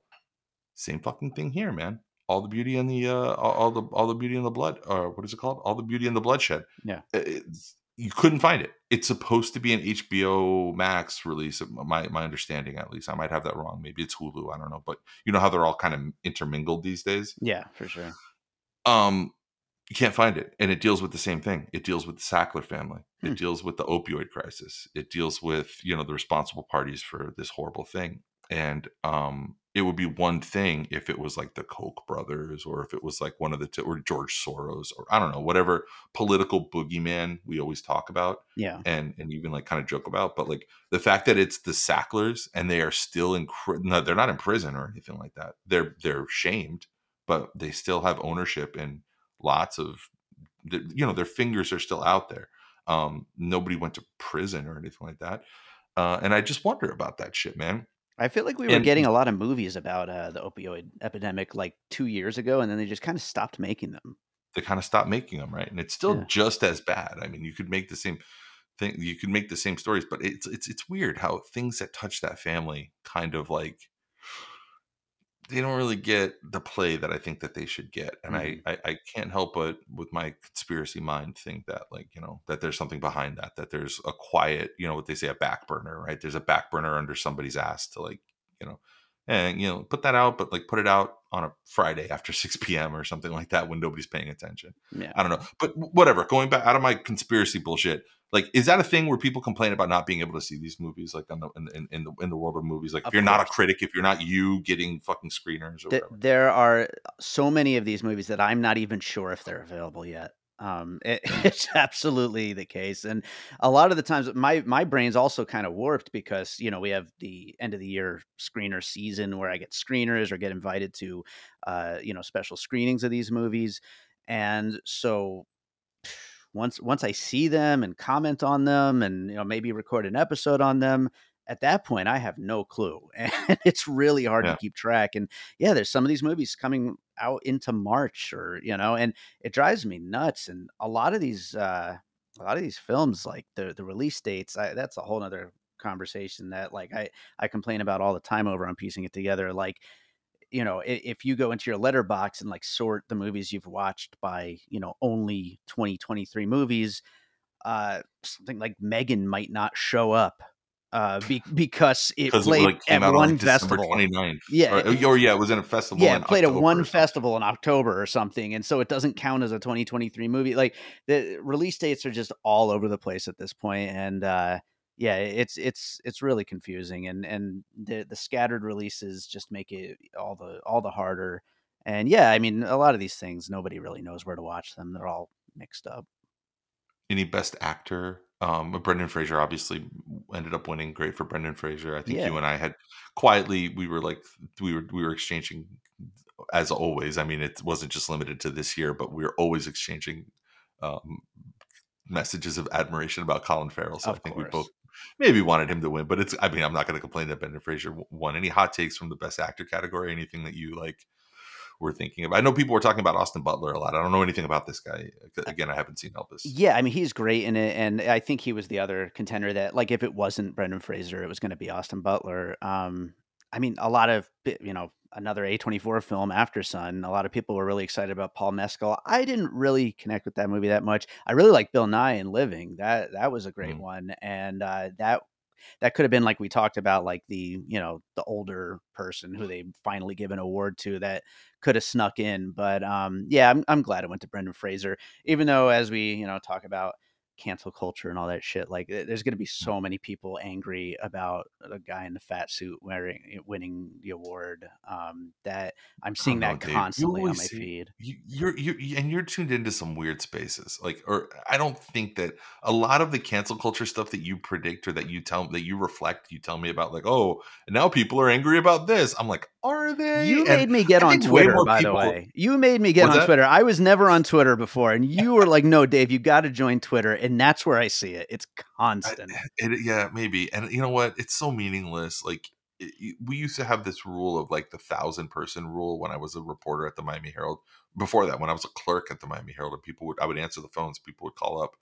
Same fucking thing here, man. All the beauty and the uh, all, all the all the beauty and the blood, or what is it called? All the beauty and the bloodshed. Yeah. It's- you couldn't find it. It's supposed to be an HBO Max release. My my understanding, at least, I might have that wrong. Maybe it's Hulu. I don't know. But you know how they're all kind of intermingled these days Yeah, for sure. um you can't find it and it deals with the same thing it deals with the sackler family Hmm. it deals with the opioid crisis it deals with you know the responsible parties for this horrible thing and um it would be one thing if it was like the koch brothers or if it was like one of the t- or george soros or i don't know whatever political boogeyman we always talk about Yeah. and and even like kind of joke about but like the fact that it's the sacklers and they are still in cr- no they're not in prison or anything like that. They're they're shamed but they still have ownership and lots of you know their fingers are still out there. Um nobody went to prison or anything like that. Uh and i just wonder about that shit man I feel like we were And- getting a lot of movies about uh, the opioid epidemic like two years ago, and then they just kind of stopped making them. they kind of stopped making them right and it's still Yeah. just as bad i mean you could make the same thing you could make the same stories but it's it's it's weird how things that touch that family kind of like they don't really get the play that i think that they should get and I, mm-hmm. I i can't help but with my conspiracy mind think that like you know that there's something behind that that there's a quiet you know what they say a back burner right there's a back burner under somebody's ass to like you know and you know put that out but like put it out on a friday after 6 p.m or something like that when nobody's paying attention Yeah. I don't know, but whatever. Going back out of my conspiracy bullshit, like, is that a thing where people complain about not being able to see these movies, like on the in, in, in the in the world of movies? Like, if Of you're not a critic, if you're not you getting fucking screeners or Th- whatever, there are so many of these movies that I'm not even sure if they're available yet. Um, it, it's absolutely the case, and a lot of the times my my brain's also kind of warped because you know we have the end of the year screener season where I get screeners or get invited to, uh, you know, special screenings of these movies, and so once once I see them and comment on them and you know maybe record an episode on them, at that point I have no clue, and it's really hard Yeah. to keep track. And yeah, there's some of these movies coming out into March or you know, and it drives me nuts. And a lot of these uh, a lot of these films, like the the release dates, I, that's a whole nother conversation that like I I complain about all the time over on piecing it together. Like you know, if you go into your Letterboxd and like sort the movies you've watched by, you know, only 2023 movies, uh, something like Megan might not show up uh, be, because it played it, like, at one on, like, festival. 29th. Yeah, or, or, yeah, it was in a festival. Yeah, it played October at one festival in October or something, and so it doesn't count as a 2023 movie. Like the release dates are just all over the place at this point, and uh, yeah, it's it's it's really confusing, and and the the scattered releases just make it all the all the harder. And yeah, I mean, a lot of these things nobody really knows where to watch them; they're all mixed up. Any best actor? Um, Brendan Fraser obviously ended up winning. Great for Brendan Fraser. I think yeah. you and I had quietly we were like we were we were exchanging as always. I mean, it wasn't just limited to this year, but we were always exchanging um, messages of admiration about Colin Farrell. So of I think course. we both maybe wanted him to win, but it's. I mean, I'm not going to complain that Brendan Fraser won. Any hot takes from the best actor category? Anything that you like? Were thinking of. I know people were talking about Austin Butler a lot. I don't know anything about this guy. Again, I haven't seen Elvis. Yeah, I mean he's great in it, and I think he was the other contender that, like, if it wasn't Brendan Fraser, it was going to be Austin Butler. Um, I mean, a lot of you know another A24 film, after Sun. A lot of people were really excited about Paul Mescal. I didn't really connect with that movie that much. I really like Bill Nighy and Living. That that was a great mm. one, and uh, that that could have been like we talked about, like the you know the older person who they finally give an award to that could have snuck in. But um, yeah, I'm I'm glad it went to Brendan Fraser, even though as we you know talk about cancel culture and all that shit. Like, there's going to be so many people angry about a guy in the fat suit wearing eh, winning the award. Um, that I'm seeing that know, constantly on my see, feed. You, you're you and you're tuned into some weird spaces. Like, or I don't think that a lot of the cancel culture stuff that you predict or that you tell that you reflect, you tell me about, like, oh, now people are angry about this. I'm like, are they? You and made me get on Twitter, by people... the way. You made me get on that? Twitter. I was never on Twitter before, and you were like, "No, Dave, you got to join Twitter." And that's where I see it. It's constant. I, it, yeah, maybe. And you know what? It's so meaningless. Like it, we used to have this rule of like the thousand person rule when I was a reporter at the Miami Herald. Before that, when I was a clerk at the Miami Herald, and people would I would answer the phones, people would call up,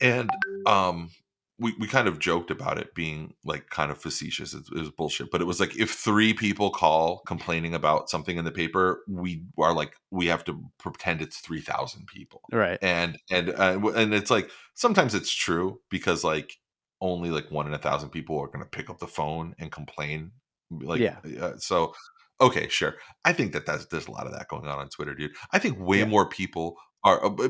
and um we, we kind of joked about it being like kind of facetious. It, it, was bullshit, but it was like if three people call complaining about something in the paper, we are like we have to pretend it's three thousand people, right? And and uh, and it's like sometimes it's true because like only like one in a thousand people are going to pick up the phone and complain. Like yeah, uh, so okay, sure. I think that that's, there's a lot of that going on on Twitter, dude. I think way yeah. more people are of,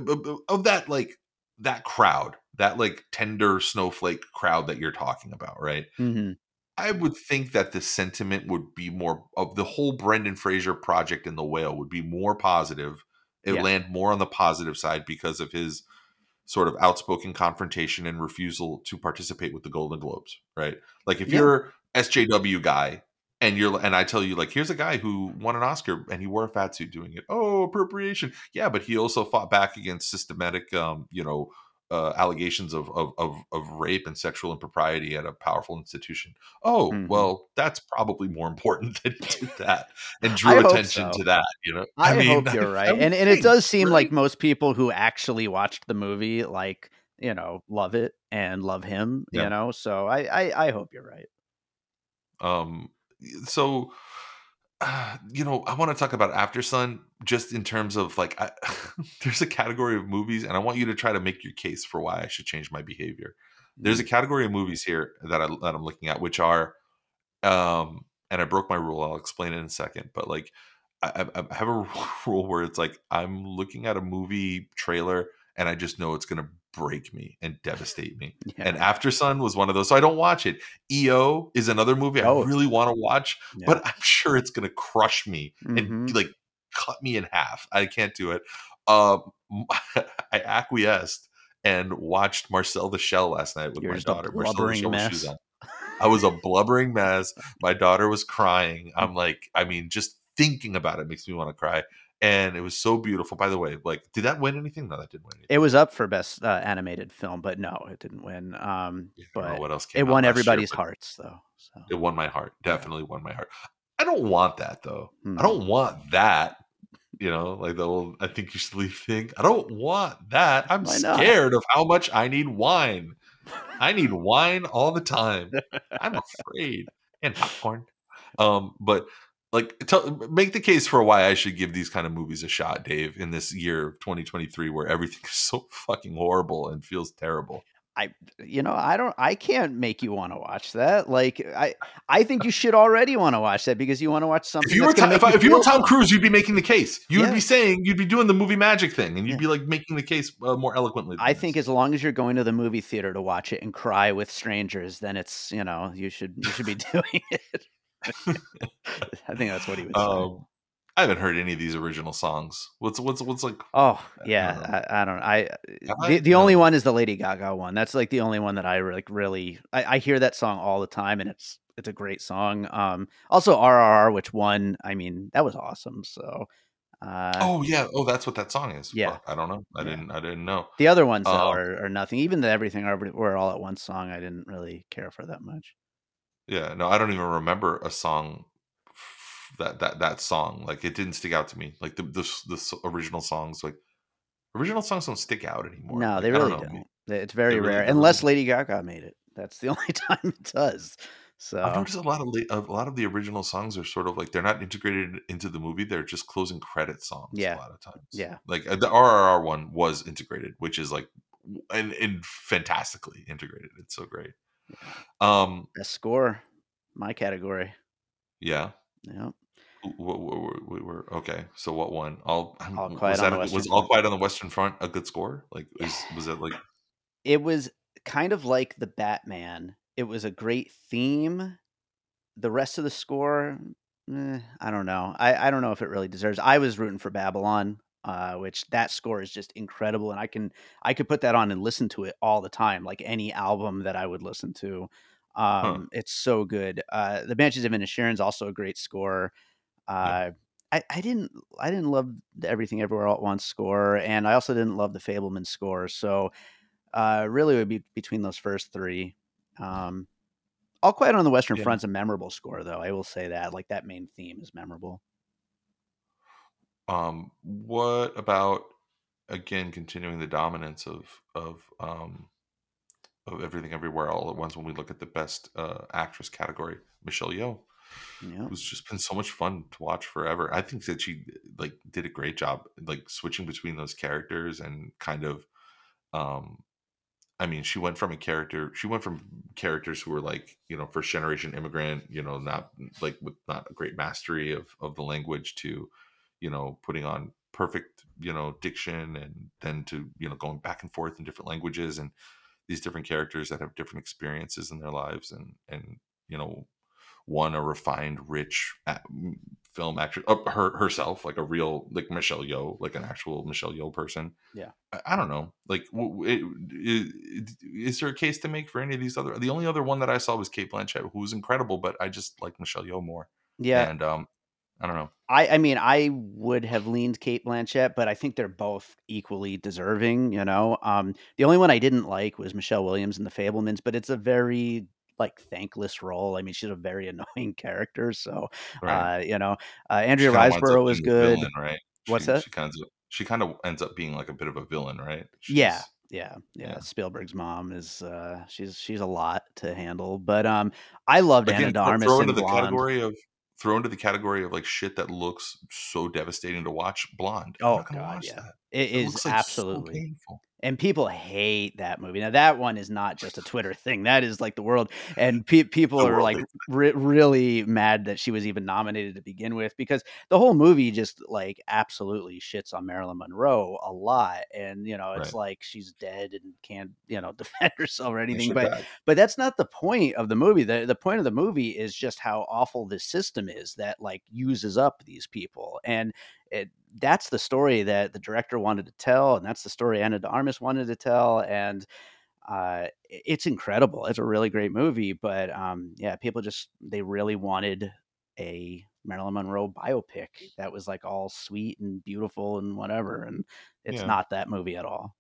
of that like that crowd, that like tender snowflake crowd that you're talking about, right? Mm-hmm. I would think that the sentiment would be more of the whole Brendan Fraser project in the whale would be more positive. It yeah. land more on the positive side because of his sort of outspoken confrontation and refusal to participate with the Golden Globes, right? Like if yeah. you're SJW guy and you're and I tell you like here's a guy who won an Oscar and he wore a fat suit doing it. Oh, appropriation. Yeah, but he also fought back against systematic um, you know, uh, allegations of, of, of of rape and sexual impropriety at a powerful institution. Oh, mm-hmm. well, that's probably more important than he did that and drew attention so. to that. You know, I, I mean, hope you're right, and and it does seem right? like most people who actually watched the movie like you know love it and love him. Yeah. You know, so I, I I hope you're right. Um, so uh, you know, I want to talk about After Sun just in terms of like, I, there's a category of movies, and I want you to try to make your case for why I should change my behavior. There's a mm. category of movies here that I that I'm looking at, which are, um, and I broke my rule. I'll explain it in a second, but like, I, I have a rule where it's like I'm looking at a movie trailer and I just know it's going to break me and devastate me. Yeah. And Aftersun was one of those. So I don't watch it. EO is another movie oh. I really want to watch, yeah. but I'm sure it's going to crush me mm-hmm. and like cut me in half. I can't do it. Um, I acquiesced and watched Marcel the Shell last night with You're my daughter. Marcel the Shell mess. I was a blubbering mess. My daughter was crying. I'm like, I mean, just thinking about it makes me want to cry and it was so beautiful. By the way, like, did that win anything? No, that didn't win. Anything. It was up for best uh, animated film, but no, it didn't win. Um, yeah, but what else? it won everybody's year, hearts, though. So. It won my heart. Definitely yeah. won my heart. I don't want that though. Mm-hmm. I don't hmm. want that. You know, like the old "I think you should leave" thing. I don't want that. I'm scared of how much I need wine. I need wine all the time. I'm afraid and popcorn. Um, but like tell, make the case for why I should give these kind of movies a shot, Dave, in this year of 2023 where everything is so fucking horrible and feels terrible. I you know, I don't I can't make you wanna watch that, like, I I think you should already wanna watch that because you wanna watch something If you were Tom, if, I- if you were Tom. Cruise, you'd be making the case. You would be saying you'd be doing the movie magic thing, and you'd Yeah. be like making the case uh, more eloquently. than I this. think as long as you're going to the movie theater to watch it and cry with strangers, then it's, you know, you should you should be doing it. I think that's what he was. Um, I haven't heard any of these original songs. What's what's what's like? Oh yeah. I, I don't. I Have the, I? the only one is the Lady Gaga one. That's like the only one that I like really. I, I hear that song all the time, and it's it's a great song. Um, also RRR, which won. I mean, that was awesome. So, uh, Oh yeah. Oh, that's what that song is. Yeah. Fuck, I don't know. I Yeah. didn't. I didn't know. the other ones though um, are, are nothing. Even the Everything Everywhere All at Once song, I didn't really care for that much. Yeah. No, I don't even remember a song. That that that song like it didn't stick out to me. Like the the, the original songs like original songs don't stick out anymore. no, they I really know. don't. It's very really- rare, they unless Lady Gaga made it. That's the only time it does. So I've noticed a lot of a lot of the original songs are sort of like they're not integrated into the movie; they're just closing credit songs. Yeah. a lot of times. Yeah. like uh, the RRR one was integrated, which is like and, and fantastically integrated. It's so great. Um, best score, my category. yeah. Yeah. We were, we were okay. So what one? All, All was that was All. Quiet on the Western Front a good score? Like was was it like it was kind of like the Batman. It was a great theme. The rest of the score, eh, I don't know. I, I don't know if it really deserves. I was rooting for Babylon, uh, which that score is just incredible, and I can I could put that on and listen to it all the time, like any album that I would listen to. Um, It's so good. Uh, the Banshees of Inisherin is also a great score. Uh, I, I didn't I didn't love the Everything Everywhere All at Once score, and I also didn't love the Fabelman score. So uh, really, it would be between those first three. Um, All Quiet on the Western Yeah. Front's a memorable score, though. I will say that. Like that main theme is memorable. Um what about again continuing the dominance of of um of everything everywhere all at once when we look at the best uh actress category michelle yeoh Yeah, who's just been so much fun to watch forever. I think that she like did a great job like switching between those characters and kind of um i mean she went from a character she went from characters who were like you know first generation immigrant you know not like with not a great mastery of of the language to you know putting on perfect you know diction and then to you know going back and forth in different languages and these different characters that have different experiences in their lives and and you know one a refined rich film actress uh, her herself like a real like michelle yeoh like an actual michelle yeoh person Yeah. i, I don't know like w- it, it, is there a case to make for any of these other the only other one that i saw was cate blanchett who was incredible but i just like michelle yeoh more yeah. and um i don't know I, I mean, I would have leaned Cate Blanchett, but I think they're both equally deserving. You know, um, the only one I didn't like was Michelle Williams in The Fabelmans, but it's a very like thankless role. I mean, she's a very annoying character, so right uh, you know, uh, Andrea She kinda winds up Riseborough was good. villain, right What's she, that? she kind of she kind of ends up being like a bit of a villain right Yeah, She's- yeah, yeah. yeah. Spielberg's mom is uh, she's she's a lot to handle, but um, I loved Anna again de throw- throw in into the Blonde. category of throw into the category of like shit that looks so devastating to watch blonde Oh, God, watch yeah. that It it is like absolutely. so painful and people hate that movie. Now that one is not just a Twitter thing; that is like the world, and pe- people The are like re- really mad that she was even nominated to begin with because the whole movie just like absolutely shits on Marilyn Monroe a lot, and you know it's Right. like she's dead and can't you know defend herself or anything. But but that's not the point of the movie. The the point of the movie is just how awful this system is that like uses up these people. And it that's the story that the director wanted to tell, and that's the story Ana de Armas wanted to tell. And uh it's incredible. It's a really great movie, but um yeah, people just they really wanted a Marilyn Monroe biopic that was like all sweet and beautiful and whatever. And it's Yeah. not that movie at all.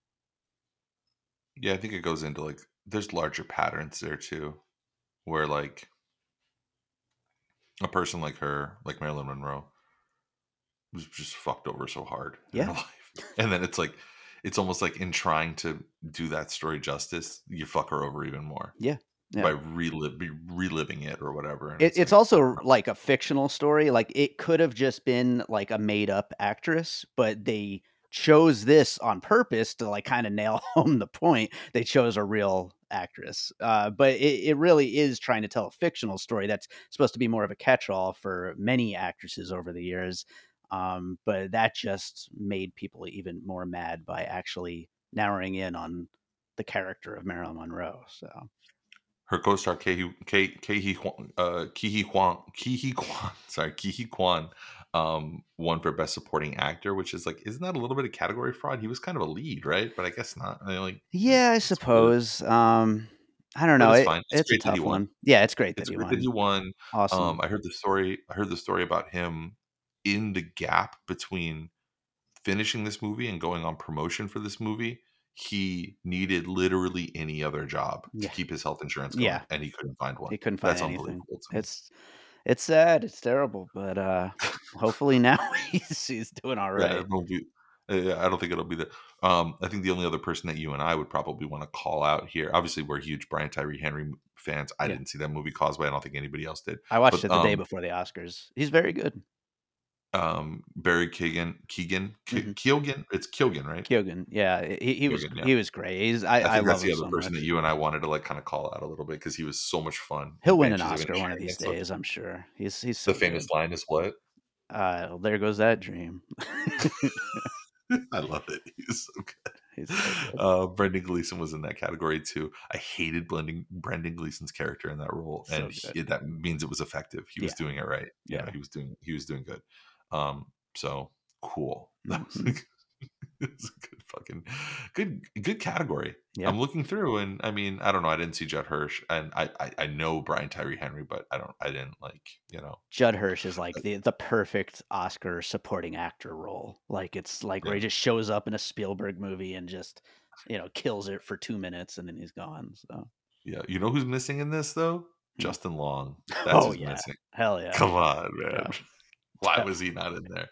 yeah i think it goes into like there's larger patterns there too where like a person like her like marilyn monroe was just fucked over so hard Yeah. life and then it's like it's almost like in trying to do that story justice you fuck her over even more Yeah, Yeah. by relive reliving it or whatever. It, it's like, also like a fictional story. Like it could have just been like a made up actress, but they chose this on purpose to like kind of nail home the point. They chose a real actress, uh, but it, it really is trying to tell a fictional story that's supposed to be more of a catch all for many actresses over the years. Um, but that just made people even more mad by actually narrowing in on the character of Marilyn Monroe. So her co-star Kei Kei Huang, uh, Kihi Huang, Ke Huy Quan, sorry, Ke Huy Quan, um, won for best supporting actor, which is like, isn't that a little bit of category fraud? He was kind of a lead, right? But I guess not. I mean, like, yeah, I suppose. Um, I don't know. it's It. It's it's a great that he tough won. one. Yeah, it's great that It's he great that he won. won. Awesome. Um, I heard the story. I heard the story about him in the gap between finishing this movie and going on promotion for this movie. He needed literally any other job to keep his health insurance going, Yeah. and he couldn't find one. He couldn't find That's anything. unbelievable. It's it's sad. It's terrible, but uh, hopefully now he's he's doing all right. Yeah, be. I don't think it'll be the. Um, I think the only other person that you and I would probably want to call out here. Obviously, we're huge Brian Tyree Henry fans. I Yeah. didn't see that movie Causeway. I don't think anybody else did. I watched But, it the day um, before the Oscars. He's very good. Um, Barry Keegan, Keegan, Ke- Mhm. Keoghan. It's Keoghan, right? Keegan. yeah, he, he was yeah. he was great. He's I, I I, think love that's the other so person much. that you and I wanted to like kind of call out a little bit because he was so much fun. He'll win an Oscar one of these days, I'm sure. He's he's so The famous good. line is what? Uh, well, there goes that dream. I love it. He's so good. He's so good. Uh, Brendan Gleeson was in that category too. I hated blending Brendan Gleeson's character in that role, So and he, that means it was effective. He was doing it right. Yeah, Yeah. he was doing he was doing good. Um, so cool. That was Mhm. like, it was a good fucking good good category. Yeah. I'm looking through, and I mean, I don't know. I didn't see Judd Hirsch, and I I, I know Brian Tyree Henry, but I don't. I didn't like you know. Judd Hirsch is like the the perfect Oscar supporting actor role. Like it's like where he just shows up in a Spielberg movie and just you know kills it for two minutes and then he's gone. So Yeah, you know who's missing in this though? Hmm. Justin Long. That's oh yeah, missing. hell yeah. Come on, man. Yeah. Why was he not in there?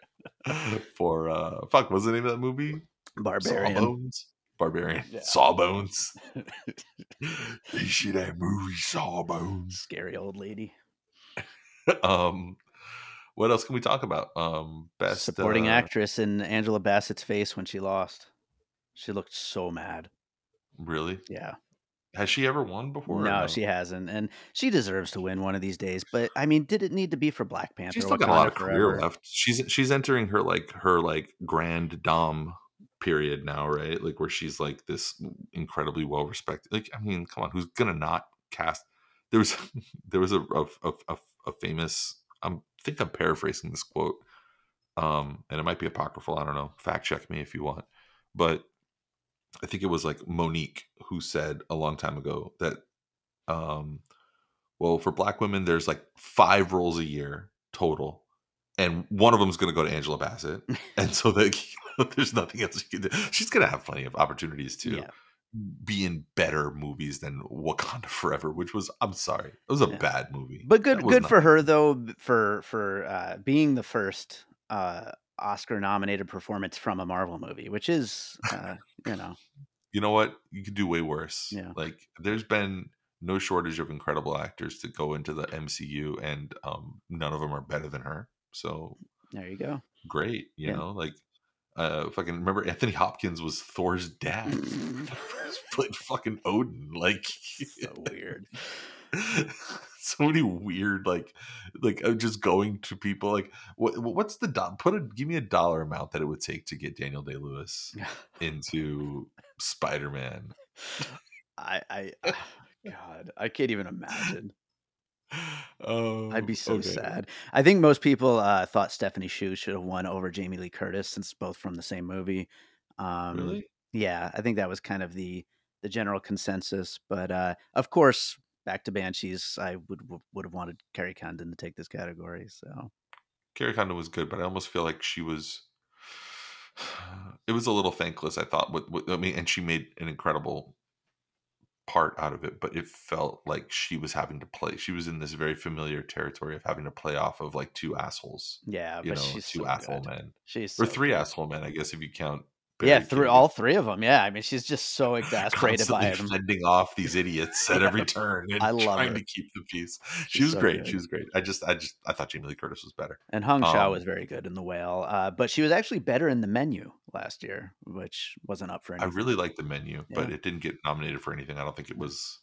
For uh fuck, was the name of that movie? Barbarian. Sawbones? Barbarian. Yeah. Sawbones. you see that movie Sawbones. Scary old lady. um what else can we talk about? Um best Supporting uh, actress in Angela Bassett's face when she lost. She looked so mad. Really? Yeah. Has she ever won before? or No, she hasn't, and she deserves to win one of these days. But I mean, did it need to be for Black Panther? She's still got a lot of career Forever? left. She's she's entering her like her like grand dom period now, right? Like where she's like this incredibly well respected. Like I mean, come on, who's gonna not cast? There was there was a a, a, a, a famous. I'm I think I'm paraphrasing this quote, um, and it might be apocryphal. I don't know. Fact check me if you want, but I think it was like Mo'Nique who said a long time ago that um well for black women there's like five roles a year total and one of them is going to go to angela bassett and so like there's nothing else you can do she's going to have plenty of opportunities to Yeah. be in better movies than wakanda forever which was i'm sorry it was a Yeah. bad movie But good, good not- for her though, for for uh, being the first uh, Oscar-nominated performance from a Marvel movie, which is, uh, you know, you know what you could do way worse Yeah. like there's been no shortage of incredible actors to go into the mcu and um none of them are better than her so there you go. great you Yeah. know like uh fucking remember anthony hopkins was thor's dad played fucking odin like so weird. so many weird like like uh, just going to people like what what's the do- put a give me a dollar amount that it would take to get daniel day lewis into spider-man I, I, ah, God, I can't even imagine. oh I'd be so okay. sad. I think most people uh, thought Stephanie Hsu should have won over Jamie Lee Curtis since both from the same movie. Um, really Yeah, I think that was kind of the the general consensus. But uh, of course, back to Banshees, I would would have wanted Kerry Condon to take this category. So Kerry Condon was good, but I almost feel like she was. It was a little thankless, I thought. With, with, I mean, and she made an incredible part out of it, but it felt like she was having to play. She was in this very familiar territory of having to play off of like two assholes, yeah, you but know, she's two so asshole good. men She's or so three good. asshole men, I guess, if you count Yeah, through all 3 of them. Yeah, I mean, she's just so exasperated by him. fending off these idiots at every turn and I love trying her. to keep the peace. She She's was so great. good. She was great. I just I just I thought Jamie Lee Curtis was better. And Hong Chau Um was very good in The Whale, uh, but she was actually better in The Menu last year, which wasn't up for Anything. I really liked The Menu, but it didn't get nominated for anything. I don't think it was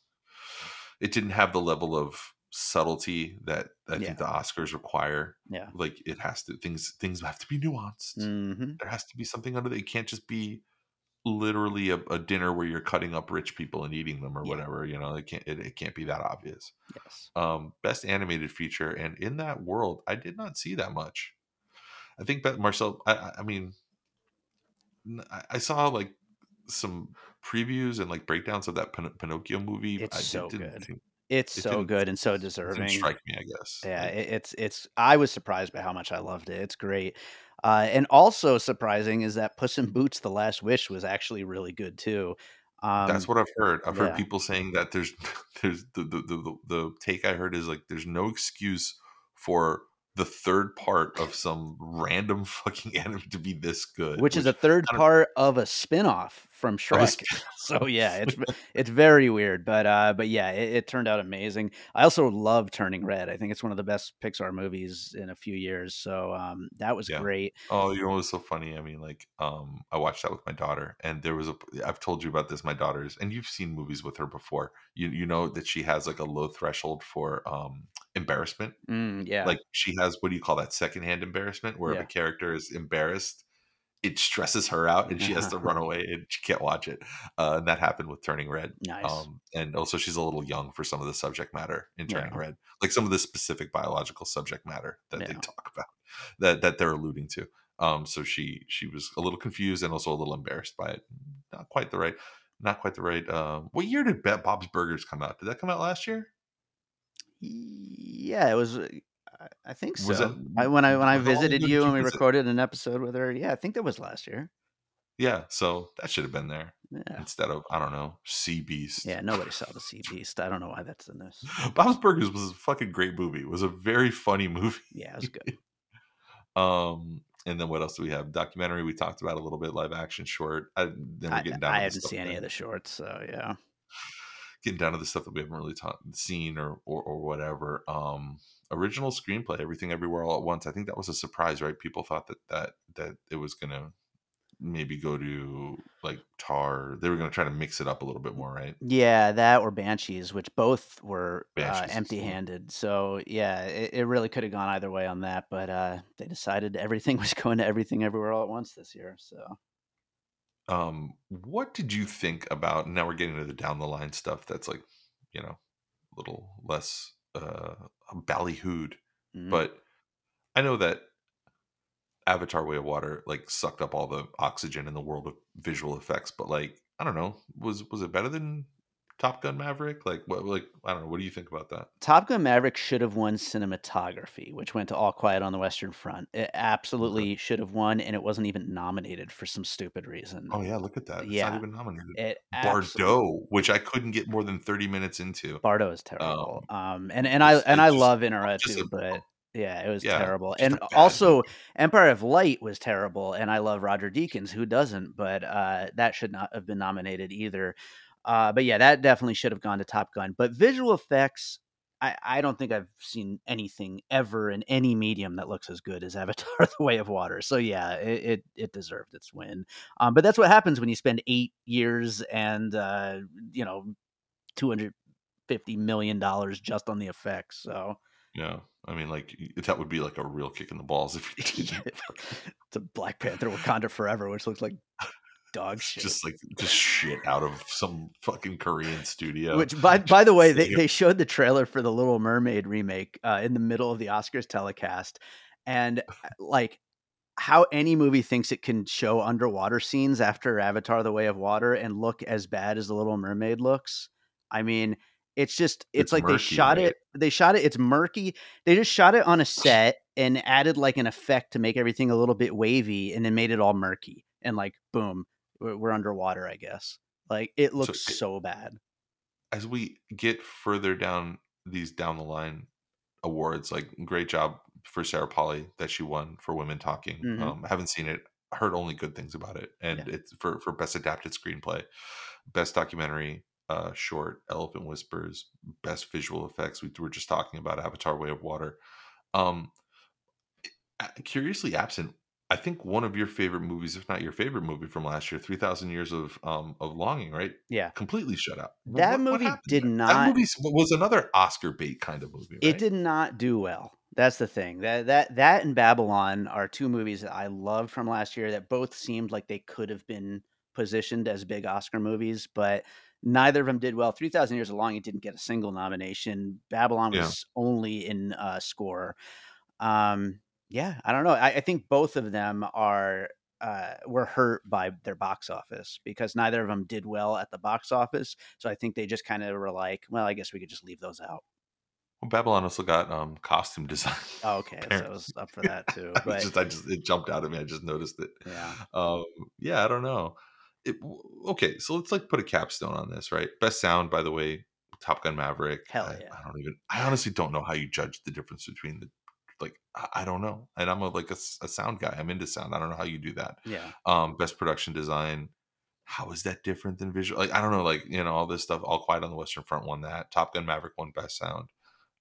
it didn't have the level of subtlety that I Yeah. think the Oscars require. Yeah. Like it has to things things have to be nuanced. Mhm. There has to be something under it. It can't just be literally a, a dinner where you're cutting up rich people and eating them or Yeah. whatever. You know, it can't it, it can't be that obvious. Yes. Um, best animated feature, and in that world, I did not see that much. I think that Marcel. I, I- mean, I, I saw like some previews and like breakdowns of that Pin- Pinocchio movie. It's I so didn't good. It's it so good and so deserving. strike me. I guess. Yeah, it, it's it's. I was surprised by how much I loved it. It's great, uh, and also surprising is that Puss in Boots: The Last Wish was actually really good too. Um, That's what I've heard. I've heard people saying that there's there's the the, the the take I heard is like there's no excuse for the third part of some random fucking anime to be this good. which is a third part of a spin-off from Shrek. so yeah, it's it's very weird, but uh, but yeah, it, it turned out amazing. I also love Turning Red. I think it's one of the best Pixar movies in a few years. So um, that was Yeah. great. Oh, you know what's so funny? I mean, like, um, I watched that with my daughter, and there was a. I've told you about this. My daughter's, and you've seen movies with her before. You you know that she has like a low threshold for um embarrassment. Mm, yeah, Like she has what do you call that secondhand embarrassment, where if a character is embarrassed, it stresses her out, and she has to run away, and she can't watch it. Uh, and that happened with Turning Red. nice. Um, and also she's a little young for some of the subject matter in Turning Yeah. Red, like some of the specific biological subject matter that they talk about, that that they're alluding to. Um, so she she was a little confused and also a little embarrassed by it. Not quite the right, not quite the right. Um, what year did Bob's Burgers come out? Did that come out last year? yeah, it was. Uh, I- think so. Was it- I, when I when I how long ago visited you and we visit? recorded an episode with her, yeah, I think that was last year. Yeah, so that should have been there Yeah, instead of I don't know Sea Beast. yeah. Nobody saw the Sea Beast. I don't know why that's in this. Bob's Burgers was a fucking great movie. It was a very funny movie. Yeah, it was good. Um, and then what else do we have? Documentary we talked about a little bit, live action short. I, then we're getting down. I to the haven't seen any that- of the shorts, so yeah. Getting down to the stuff that we haven't really ta- seen or, or or whatever. Um, original screenplay, everything everywhere all at once. I think that was a surprise, right? People thought that that that it was gonna maybe go to like Tar. They were gonna try to mix it up a little bit more, right? Yeah, that or Banshees, which both were uh, Banshees is the one. empty-handed. So yeah, it, it really could have gone either way on that, but uh, they decided everything was going to everything everywhere all at once this year. So Um, what did you think about? Now we're getting to the down the line stuff. That's like, you know, a little less uh ballyhooed. mhm. But I know that Avatar: Way of Water like sucked up all the oxygen in the world of visual effects. But like, I don't know, was was it better than Top Gun Maverick? Like, what? Like, I don't know. What do you think about that? Top Gun Maverick should have won cinematography, which went to All Quiet on the Western Front. It absolutely should have won, and it wasn't even nominated for some stupid reason. Oh yeah, look at that. It's Yeah. not even nominated. It Bardo, which I couldn't get more than thirty minutes into. Bardo is terrible. Um, and and I and I just- love Inara too, but yeah, it was Yeah, terrible. And also, Empire of Light was terrible, and I love Roger Deakins. Who doesn't? But uh, that should not have been nominated either. Uh, but yeah, that definitely should have gone to Top Gun. But visual effects, I, I don't think I've seen anything ever in any medium that looks as good as Avatar: The Way of Water. So yeah, it it, it deserved its win. Um, but that's what happens when you spend eight years and uh, you know two hundred fifty million dollars just on the effects. So Yeah, I mean, like that would be like a real kick in the balls if you did. it's a Black Panther Wakanda Forever, which looks like dog shit. just like just shit out of some fucking Korean studio. Which, by by the way, they, they showed the trailer for the Little Mermaid remake uh, in the middle of the Oscars telecast, and uh, like how any movie thinks it can show underwater scenes after Avatar: The Way of Water and look as bad as the Little Mermaid looks. I mean, it's just it's, It's like they shot right? it. They shot it. It's murky. They just shot it on a set and added like an effect to make everything a little bit wavy, and then made it all murky. And like, boom, we're, we're underwater. I guess. Like it looks it- so bad. as we get further down these down the line awards, like great job for Sarah Polley that she won for Women Talking. Mhm. Um, I haven't seen it. heard only good things about it, and Yeah. it's for for best adapted screenplay, best documentary, uh, short, Elephant Whisperers, best visual effects. We were just talking about Avatar: Way of Water. Um, curiously absent. I think one of your favorite movies, if not your favorite movie from last year, Three Thousand Years of um of Longing, right? Yeah. Completely shut out. That what, what movie happened did there? That movie was another Oscar bait kind of movie, right? It did not do well. That's the thing. That that that and Babylon are two movies that I loved from last year that both seemed like they could have been positioned as big Oscar movies, but neither of them did well. 3000 Years of Longing didn't get a single nomination. Babylon Yeah. was only in uh, score. Um, yeah, I don't know. I, I think both of them are uh, were hurt by their box office because neither of them did well at the box office. So I think they just kind of were like, well, I guess we could just leave those out. Well, Babylon also got um costume design. Oh, okay, so I was up for that too. I But just, I just, it jumped out at me. I just noticed it. yeah, Um, yeah, I don't know. It, okay, so let's like put a capstone on this, right? Best sound, by the way, Top Gun Maverick. Hell I, yeah. I don't even. I honestly don't know how you judge the difference between the. Like I, don't know, and I'm a, like a sound guy. I'm into sound. I don't know how you do that. yeah, Um, best production design. How is that different than visual? Like I don't know. Like you know all this stuff. All Quiet on the Western Front won that. Top Gun Maverick won best sound.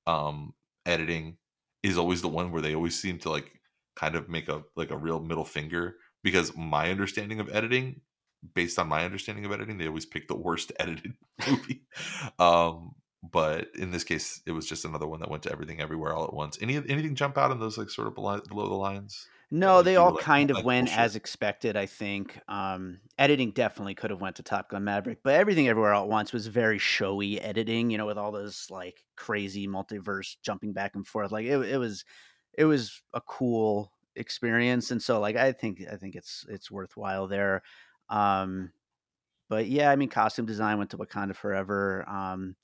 Um, editing is always the one where they always seem to like kind of make a like a real middle finger because my understanding of editing based on my understanding of editing they always pick the worst edited movie um but in this case it was just another one that went to everything everywhere all at once any anything jump out in those like sort of below, below the lines No, like, they all like, kind "Oh, of went bullshit." as expected, I think. Um, editing definitely could have went to Top Gun Maverick, but everything everywhere all at once was very showy editing, you know, with all those like crazy multiverse jumping back and forth. Like it, it was it was a cool experience. And so like I think I think it's it's worthwhile there. Um but yeah, I mean costume design went to Wakanda Forever. Um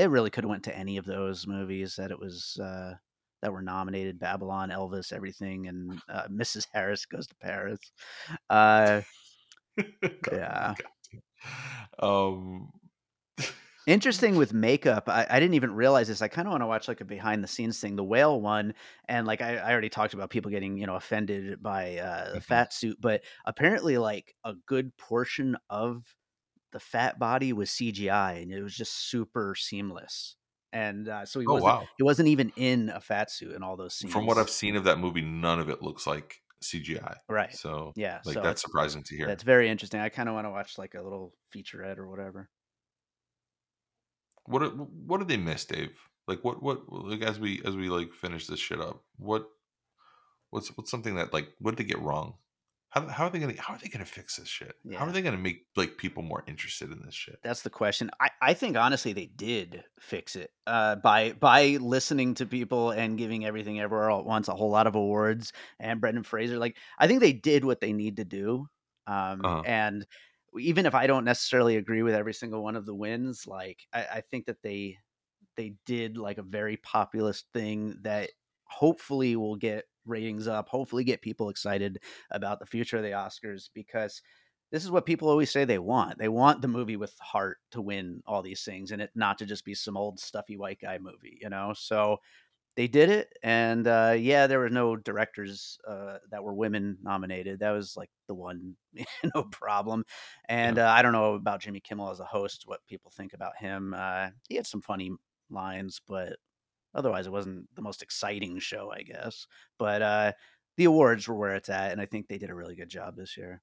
it really could have went to any of those movies that it was uh that were nominated Babylon, Elvis, everything, and uh, Mrs. Harris goes to Paris. Uh, yeah. um Interesting with makeup. I, I didn't even realize this. I kind of want to watch like a behind the scenes thing, the whale one, and like I, I already talked about people getting you know offended by uh, the Mhm. fat suit, but apparently like a good portion of the fat body was CGI, and it was just super seamless. And uh, so he oh wasn't wow he wasn't even in a fat suit in all those scenes. from what i've seen of that movie none of it looks like cgi Right. so yeah, like so that's surprising to hear That's very interesting. I kind of want to watch like a little featurette or whatever. What what do they miss, Dave? Like what what like as we as we like finish this shit up, what what's what's something that like what did they get wrong? How, how are they gonna how are they gonna fix this shit? How are they gonna make like people more interested in this shit? That's the question. I, I think honestly they did fix it uh, by by listening to people and giving everything everywhere all at once a whole lot of awards and Brendan Fraser. Like I think they did what they need to do. Um, Uh-huh. And even if I don't necessarily agree with every single one of the wins, like I, I think that they they did like a very populist thing that hopefully will get ratings up, hopefully get people excited about the future of the Oscars because this is what people always say they want. They want the movie with heart to win all these things and it not to just be some old stuffy white guy movie, you know? So they did it and uh yeah, there were no directors uh that were women nominated. That was like the one no problem. And uh, I don't know about Jimmy Kimmel as a host, what people think about him. Uh he had some funny lines, but otherwise it wasn't the most exciting show, I guess. But uh the awards were where it's at, and I think they did a really good job this year.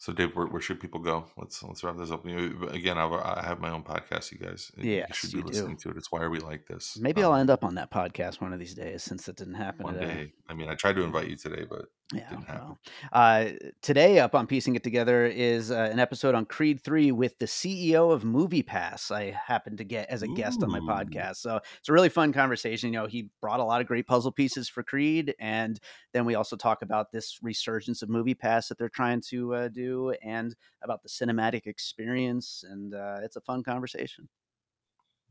So Dave, where, where should people go? Let's let's wrap this up. Again, I've, I have my own podcast, you guys. Yeah you should be you do. listening to it. It's why are we like this? Maybe Um, I'll end up on that podcast one of these days, since that didn't happen one today. day. I mean, I tried to invite you today, but Yeah. Well, uh, today, up on piecing it together, is uh, an episode on Creed Three with the CEO of MoviePass. I happened to get as a guest on my podcast, so it's a really fun conversation. You know, he brought a lot of great puzzle pieces for Creed, and then we also talk about this resurgence of MoviePass that they're trying to uh, do, and about the cinematic experience. And uh, it's a fun conversation.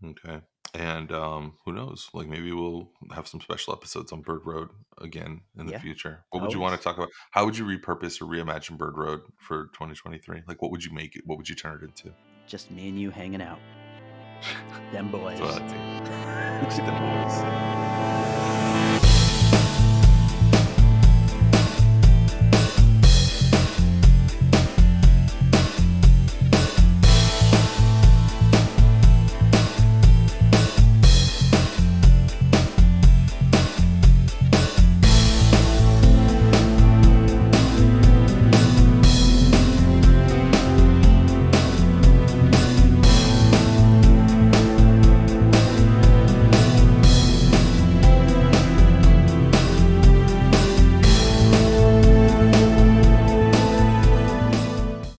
Okay. And um, who knows? Like maybe we'll have some special episodes on Bird Road again in the Yeah, future. What would you want to talk about? How would you repurpose or reimagine Bird Road for 2023? Like what would you make it? What would you turn it into? Just me and you hanging out, them boys. That's what I'd. Look at them boys.